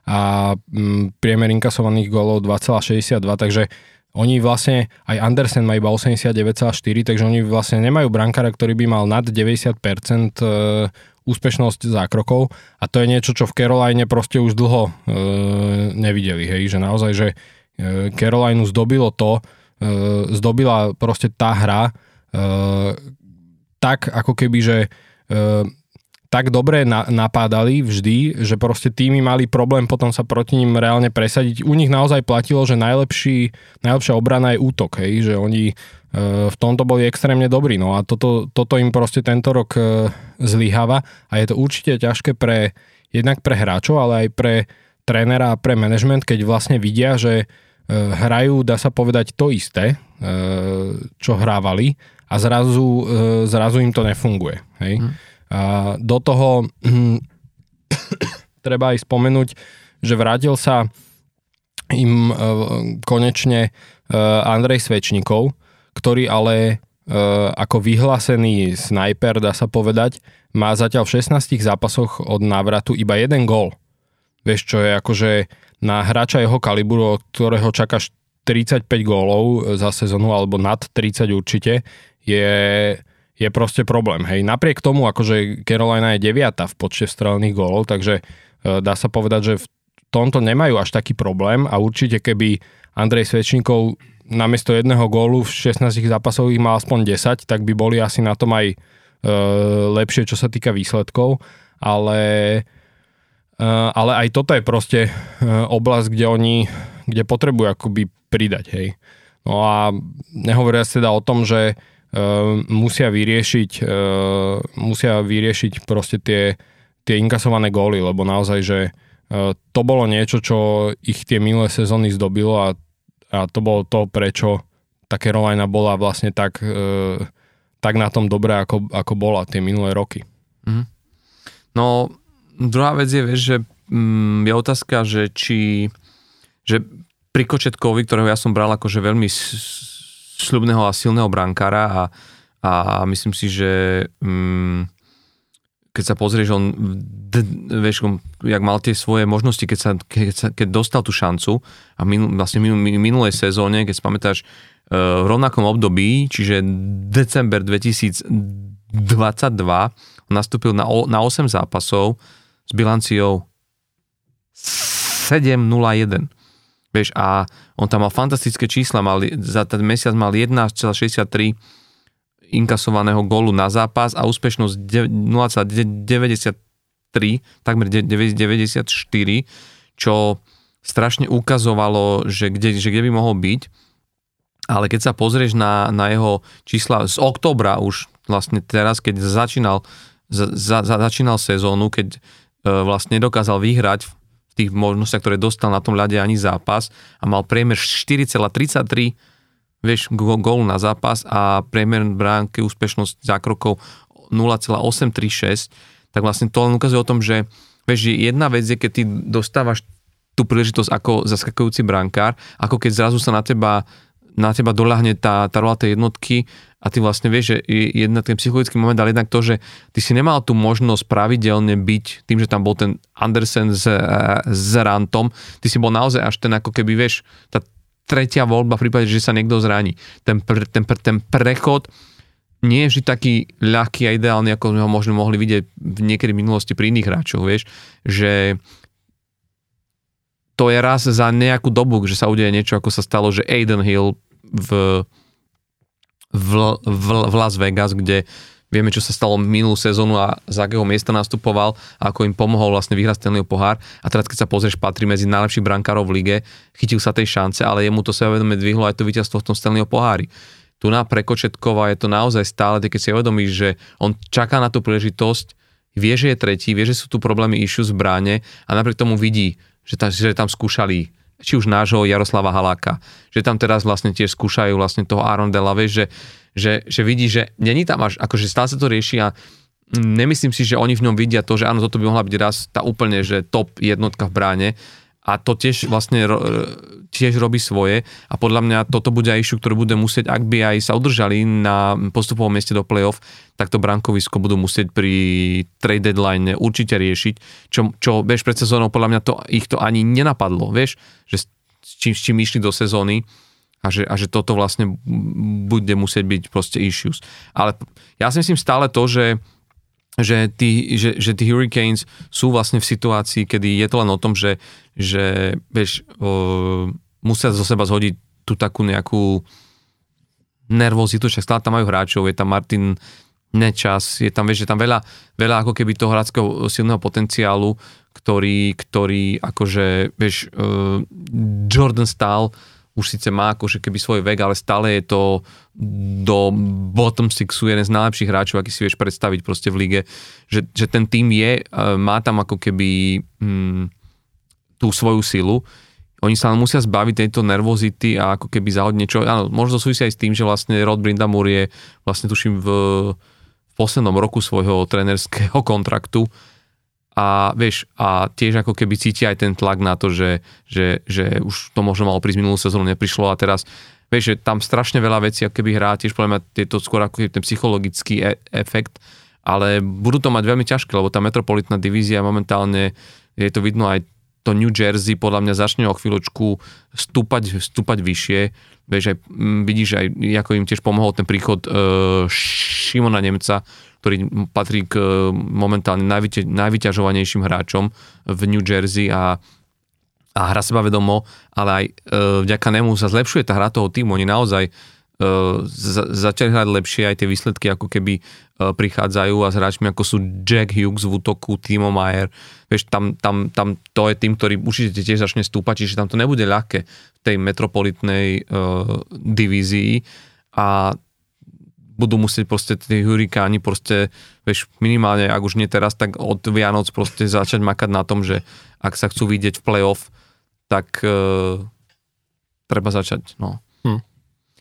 a mm, priemer inkasovaných gólov 2,62, takže oni vlastne, aj Andersen má iba 89,4, takže oni vlastne nemajú brankára, ktorý by mal nad 90% e, úspešnosť zákrokov. A to je niečo, čo v Caroline proste už dlho e, nevideli, hej, že naozaj, že E, Carolinu zdobilo to, zdobila proste tá hra tak ako keby, že tak dobre napádali vždy, že proste týmy mali problém potom sa proti ním reálne presadiť. U nich naozaj platilo, že najlepší, najlepšia obrana je útok, hej, že oni v tomto boli extrémne dobrí. No a toto, toto im proste tento rok zlyháva a je to určite ťažké pre jednak pre hráčov, ale aj pre trénera a pre management, keď vlastne vidia, že Eh, hrajú, dá sa povedať, to isté, čo hrávali a zrazu, zrazu im to nefunguje. Hej? Mm. A do toho hm, treba aj spomenúť, že vrátil sa im konečne Andrej Svečníkov, ktorý ale ako vyhlásený snajper, dá sa povedať, má zatiaľ v 16 zápasoch od návratu iba jeden gól. Vieš, čo je akože na hráča jeho kalibru, od ktorého čakáš 35 gólov za sezónu, alebo nad 30 určite, je, je proste problém. Hej. Napriek tomu, akože Carolina je deviata v počte strelených gólov, takže e, dá sa povedať, že v tomto nemajú až taký problém a určite keby Andrej Svečníkov namiesto jedného gólu v 16 zápasových mal aspoň 10, tak by boli asi na tom aj e, lepšie, čo sa týka výsledkov, ale Eh, ale aj toto je proste eh, oblasť, kde oni, kde potrebujú akoby pridať, hej. No a nehovoria teda o tom, že musia vyriešiť uh, musia vyriešiť proste tie, tie inkasované góly, lebo naozaj, že uh, to bolo niečo, čo ich tie minulé sezóny zdobilo a, a to bolo to, prečo tá Carolina bola vlastne tak, tak na tom dobré, ako, ako bola tie minulé roky. Mm. No, Druhá vec je, vieš, že mm, je otázka, že či že pri Kočetkovi, ktorého ja som bral akože veľmi sľubného a silného brankára a, a myslím si, že mm, keď sa pozrieš, on, d, vieš, jak mal tie svoje možnosti, keď, sa, keď, sa, keď dostal tú šancu a minul, vlastne minul, minulej sezóne, keď si pamätáš, v rovnakom období, čiže december 2022, nastúpil na, na 8 zápasov s bilanciou 7-0-1. Vieš, a on tam mal fantastické čísla, mal, za ten mesiac mal 1,63 inkasovaného gólu na zápas a úspešnosť 0,93, takmer 94, čo strašne ukazovalo, že kde, že kde by mohol byť. Ale keď sa pozrieš na, na jeho čísla z oktobra už vlastne teraz, keď začínal, za, za, začínal sezónu, keď e, vlastne dokázal vyhrať tých možnostiach, ktoré dostal na tom ľade ani zápas a mal priemer 4,33 vieš, gól na zápas a priemer bránky úspešnosť zákrokov 0,836, tak vlastne to len ukazuje o tom, že vieš, jedna vec je, keď ty dostávaš tú príležitosť ako zaskakujúci brankár, ako keď zrazu sa na teba na teba doľahne tá, tá rola tej jednotky a ty vlastne vieš, že jedna ten psychologický moment, ale jednak to, že ty si nemal tú možnosť pravidelne byť tým, že tam bol ten Andersen s, s Rantom, ty si bol naozaj až ten ako keby, vieš, tá tretia voľba v prípade, že sa niekto zraní. Ten, ten, ten prechod nie je vždy taký ľahký a ideálny, ako sme ho možno mohli vidieť niekedy minulosti pri iných hráčoch, vieš, že to je raz za nejakú dobu, že sa udeje niečo, ako sa stalo, že Aiden Hill v, v, v, v Las Vegas, kde vieme, čo sa stalo minulú sezónu a z akého miesta nastupoval a ako im pomohol vlastne vyhrať Stanleyho pohár. A teraz, keď sa pozrieš, patrí medzi najlepších brankárov v lige, chytil sa tej šance, ale jemu to sebavedomie dvihlo aj to víťazstvo v tom Stanleyho pohári. Tu na Prekočetkova je to naozaj stále, keď si uvedomíš, že on čaká na tú príležitosť, vie, že je tretí, vie, že sú tu problémy issue bráne a napriek tomu vidí, že, tam, že tam skúšali či už nášho Jaroslava Haláka, že tam teraz vlastne tiež skúšajú vlastne toho Arondela, vieš, že, že, že vidí, že není tam až, akože stále sa to rieši a nemyslím si, že oni v ňom vidia to, že áno, toto by mohla byť raz tá úplne, že top jednotka v bráne, a to tiež vlastne tiež robí svoje a podľa mňa toto bude aj issue, ktoré bude musieť, ak by aj sa udržali na postupovom mieste do play-off, tak to brankovisko budú musieť pri trade deadline určite riešiť, čo, čo vieš, pred sezónou podľa mňa to, ich to ani nenapadlo, vieš, že s čím, s čím išli do sezóny a že, a že toto vlastne bude musieť byť proste issues. Ale ja si myslím stále to, že že tí, že, že tí Hurricanes sú vlastne v situácii, kedy je to len o tom, že, že vieš, o, musia zo seba zhodiť tú takú nejakú nervozitu, však stále tam majú hráčov, je tam Martin Nečas, je tam, vieš, je tam veľa, veľa ako keby toho hráčského silného potenciálu, ktorý, ktorý akože, vieš, uh, Jordan Stahl už síce má akože keby svoj vek, ale stále je to do bottom sixu jeden z najlepších hráčov, aký si vieš predstaviť proste v lige, že, že ten tým je, e, má tam ako keby mm, tú svoju silu, oni sa musia zbaviť tejto nervozity a ako keby zahodne niečo, áno, možno súvisia aj s tým, že vlastne Rod Brindamur je vlastne tuším v, v poslednom roku svojho trenerského kontraktu. A vieš, a tiež ako keby cíti aj ten tlak na to, že, že, že už to možno malo prísť minulú sezónu, neprišlo a teraz vieš, že tam strašne veľa vecí ako keby hrá, tiež podľa mňa je skôr ako ten psychologický e- efekt, ale budú to mať veľmi ťažké, lebo tá metropolitná divízia momentálne je to vidno aj to New Jersey podľa mňa začne o chvíľočku stúpať, stúpať vyššie. Vieš, aj, vidíš aj, ako im tiež pomohol ten príchod e, Šimona Nemca, ktorý patrí k e, momentálne najvyťa, najvyťažovanejším hráčom v New Jersey a, a hra vedomo, ale aj e, vďaka nemu sa zlepšuje tá hra toho týmu. Oni naozaj e, za, začali hrať lepšie, aj tie výsledky ako keby prichádzajú a s hráčmi ako sú Jack Hughes v útoku, Timo Mayer, vieš, tam, tam, tam to je tým, ktorý určite tiež začne stúpať, čiže tam to nebude ľahké v tej metropolitnej e, divízii a budú musieť proste tí hurikáni proste, vieš, minimálne, ak už nie teraz, tak od Vianoc proste začať makať na tom, že ak sa chcú vidieť v playoff, tak e, treba začať, no. Hm.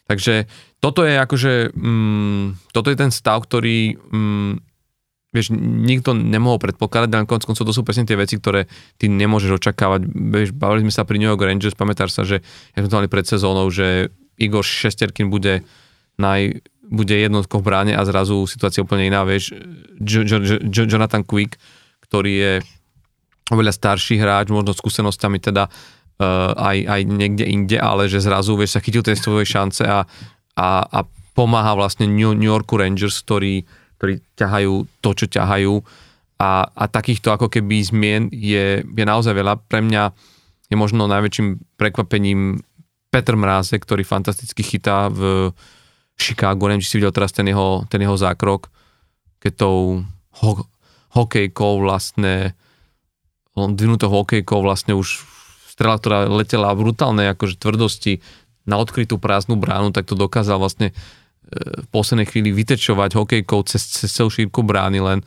Takže toto je akože, mm, toto je ten stav, ktorý, mm, vieš, nikto nemohol predpokladať, ale konc koncov to sú presne tie veci, ktoré ty nemôžeš očakávať. Vieš, bavili sme sa pri New York Rangers, pamätáš sa, že ja sme to mali pred sezónou, že Igor Šesterkin bude naj, bude jednotkou v bráne a zrazu situácia úplne iná, vieš, Jonathan Quick, ktorý je oveľa starší hráč, možno skúsenostami teda aj, aj niekde inde, ale že zrazu vieš, sa chytil tej svojej šance a, a, a pomáha vlastne New, New Yorku Rangers, ktorí, ktorí ťahajú to, čo ťahajú a, a takýchto ako keby zmien je, je naozaj veľa. Pre mňa je možno najväčším prekvapením Petr Mráze, ktorý fantasticky chytá v Chicago. Neviem, či si videl teraz ten jeho, ten jeho zákrok, keď tou ho, hokejkou vlastne on dvinutou hokejkou vlastne už strela, ktorá letela v brutálnej akože tvrdosti na odkrytú prázdnu bránu, tak to dokázal vlastne e, v poslednej chvíli vytečovať hokejkou cez, cez celú šírku brány len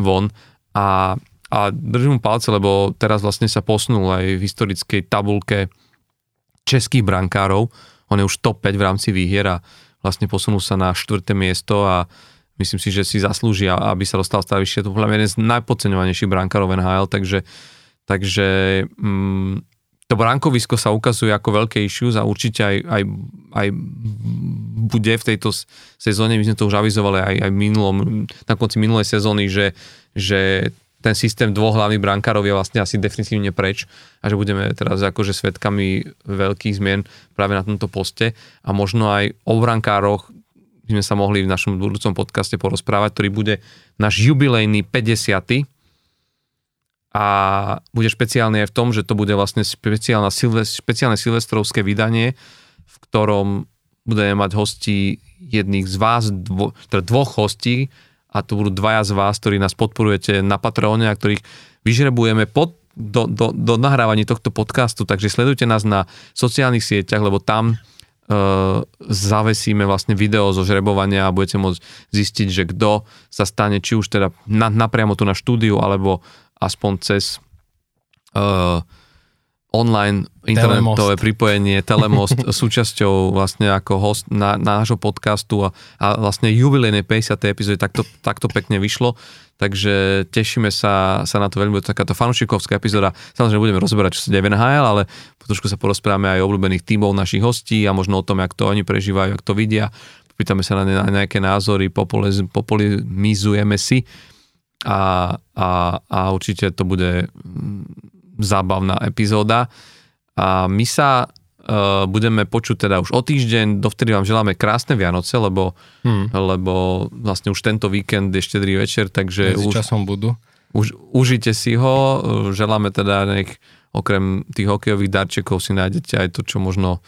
von a, a držím mu palce, lebo teraz vlastne sa posunul aj v historickej tabulke českých brankárov. On je už top 5 v rámci výhier a vlastne posunul sa na štvrté miesto a myslím si, že si zaslúžia, aby sa dostal stavišie. To je jeden z najpodceňovanejších brankárov NHL, takže, takže mm, to bránkovisko sa ukazuje ako veľké issues a určite aj, aj, aj bude v tejto sezóne, my sme to už avizovali aj, aj minulom, na konci minulej sezóny, že, že ten systém dvoch hlavných brankárov je vlastne asi definitívne preč a že budeme teraz akože svetkami veľkých zmien práve na tomto poste a možno aj o brankároch sme sa mohli v našom budúcom podcaste porozprávať, ktorý bude náš jubilejný 50. A bude špeciálny aj v tom, že to bude vlastne špeciálne, špeciálne silvestrovské vydanie, v ktorom budeme mať hostí jedných z vás, dvo, teda dvoch hostí, a to budú dvaja z vás, ktorí nás podporujete na Patreone a ktorých vyžrebujeme pod, do, do, do nahrávaní tohto podcastu, takže sledujte nás na sociálnych sieťach, lebo tam uh, zavesíme vlastne video zo žrebovania a budete môcť zistiť, že kto sa stane, či už teda na, napriamo tu na štúdiu, alebo aspoň cez uh, online internetové telemost. pripojenie, telemost súčasťou vlastne ako host na, nášho podcastu a, a vlastne jubilejnej 50. epizódy takto, takto pekne vyšlo. Takže tešíme sa, sa na to veľmi, bude takáto fanúšikovská epizóda. Samozrejme budeme rozoberať, čo sa deje v NHL, ale trošku sa porozprávame aj o obľúbených tímov našich hostí a možno o tom, jak to oni prežívajú, jak to vidia. Pýtame sa na, ne, na nejaké názory, populiz, populizujeme si a, a, a určite to bude zábavná epizóda. A my sa uh, budeme počuť teda už o týždeň, dovtedy vám želáme krásne Vianoce, lebo, hmm. lebo vlastne už tento víkend je štedrý večer, takže už, časom budú. Už, užite si ho, želáme teda nech okrem tých hokejových darčekov si nájdete aj to, čo možno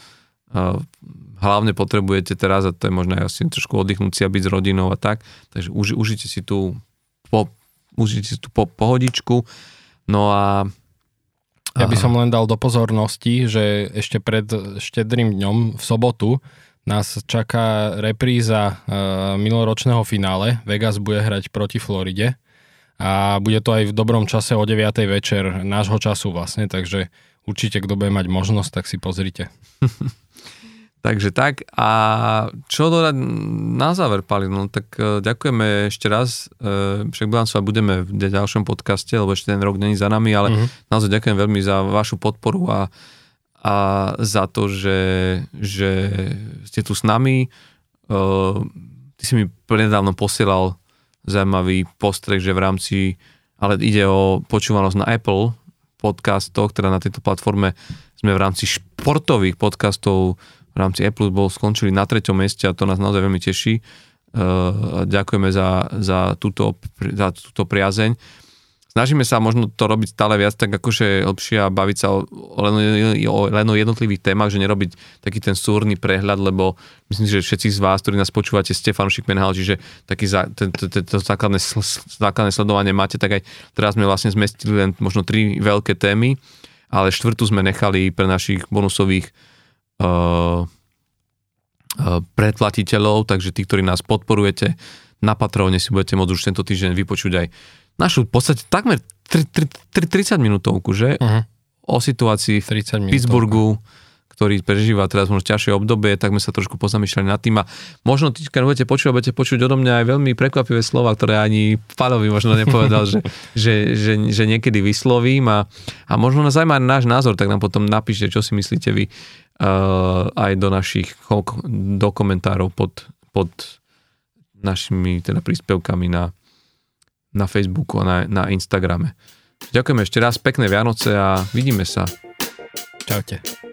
uh, hlavne potrebujete teraz a to je možno aj asi trošku oddychnúť si a byť s rodinou a tak. Takže už, užite si tú po, užite si tú po, pohodičku. No a ja by som len dal do pozornosti, že ešte pred štedrým dňom v sobotu nás čaká repríza uh, minuloročného finále. Vegas bude hrať proti Floride a bude to aj v dobrom čase o 9. večer nášho času vlastne, takže určite, kto bude mať možnosť, tak si pozrite. Takže tak. A čo dodať na záver, Pali? No tak uh, ďakujeme ešte raz. Uh, však sa budeme v ďalšom podcaste, lebo ešte ten rok není za nami, ale uh-huh. naozaj ďakujem veľmi za vašu podporu a, a za to, že, že ste tu s nami. Uh, ty si mi predávno posielal zaujímavý postreh, že v rámci, ale ide o počúvanosť na Apple podcastoch, teda na tejto platforme sme v rámci športových podcastov v rámci Apple bol skončili na treťom mieste a to nás naozaj veľmi teší. Uh, ďakujeme za, za, túto, za túto priazeň. Snažíme sa možno to robiť stále viac tak akože lepšie a baviť sa o, len, o, len o jednotlivých témach, že nerobiť taký ten súrny prehľad, lebo myslím si, že všetci z vás, ktorí nás počúvate, ste fanúšik Menhal, čiže taký za, ten, ten, ten, to základné, základné sledovanie máte, tak aj teraz sme vlastne zmestili len možno tri veľké témy, ale štvrtú sme nechali pre našich bonusových predplatiteľov, takže tí, ktorí nás podporujete na Patreone si budete môcť už tento týždeň vypočuť aj našu v podstate takmer 30 minútovku, že? Uh-huh. O situácii v Pittsburghu, ktorý prežíva teraz možno ťažšie obdobie, tak sme sa trošku pozamýšľali nad tým a možno tí, keď budete počuť, budete počuť odo mňa aj veľmi prekvapivé slova, ktoré ani Pálovi možno nepovedal, že, že, že, že, niekedy vyslovím a, a možno nás zaujíma náš názor, tak nám potom napíšte, čo si myslíte vy aj do našich do komentárov pod, pod našimi teda príspevkami na, na Facebooku a na, na Instagrame. Ďakujem ešte raz, pekné Vianoce a vidíme sa Čaute.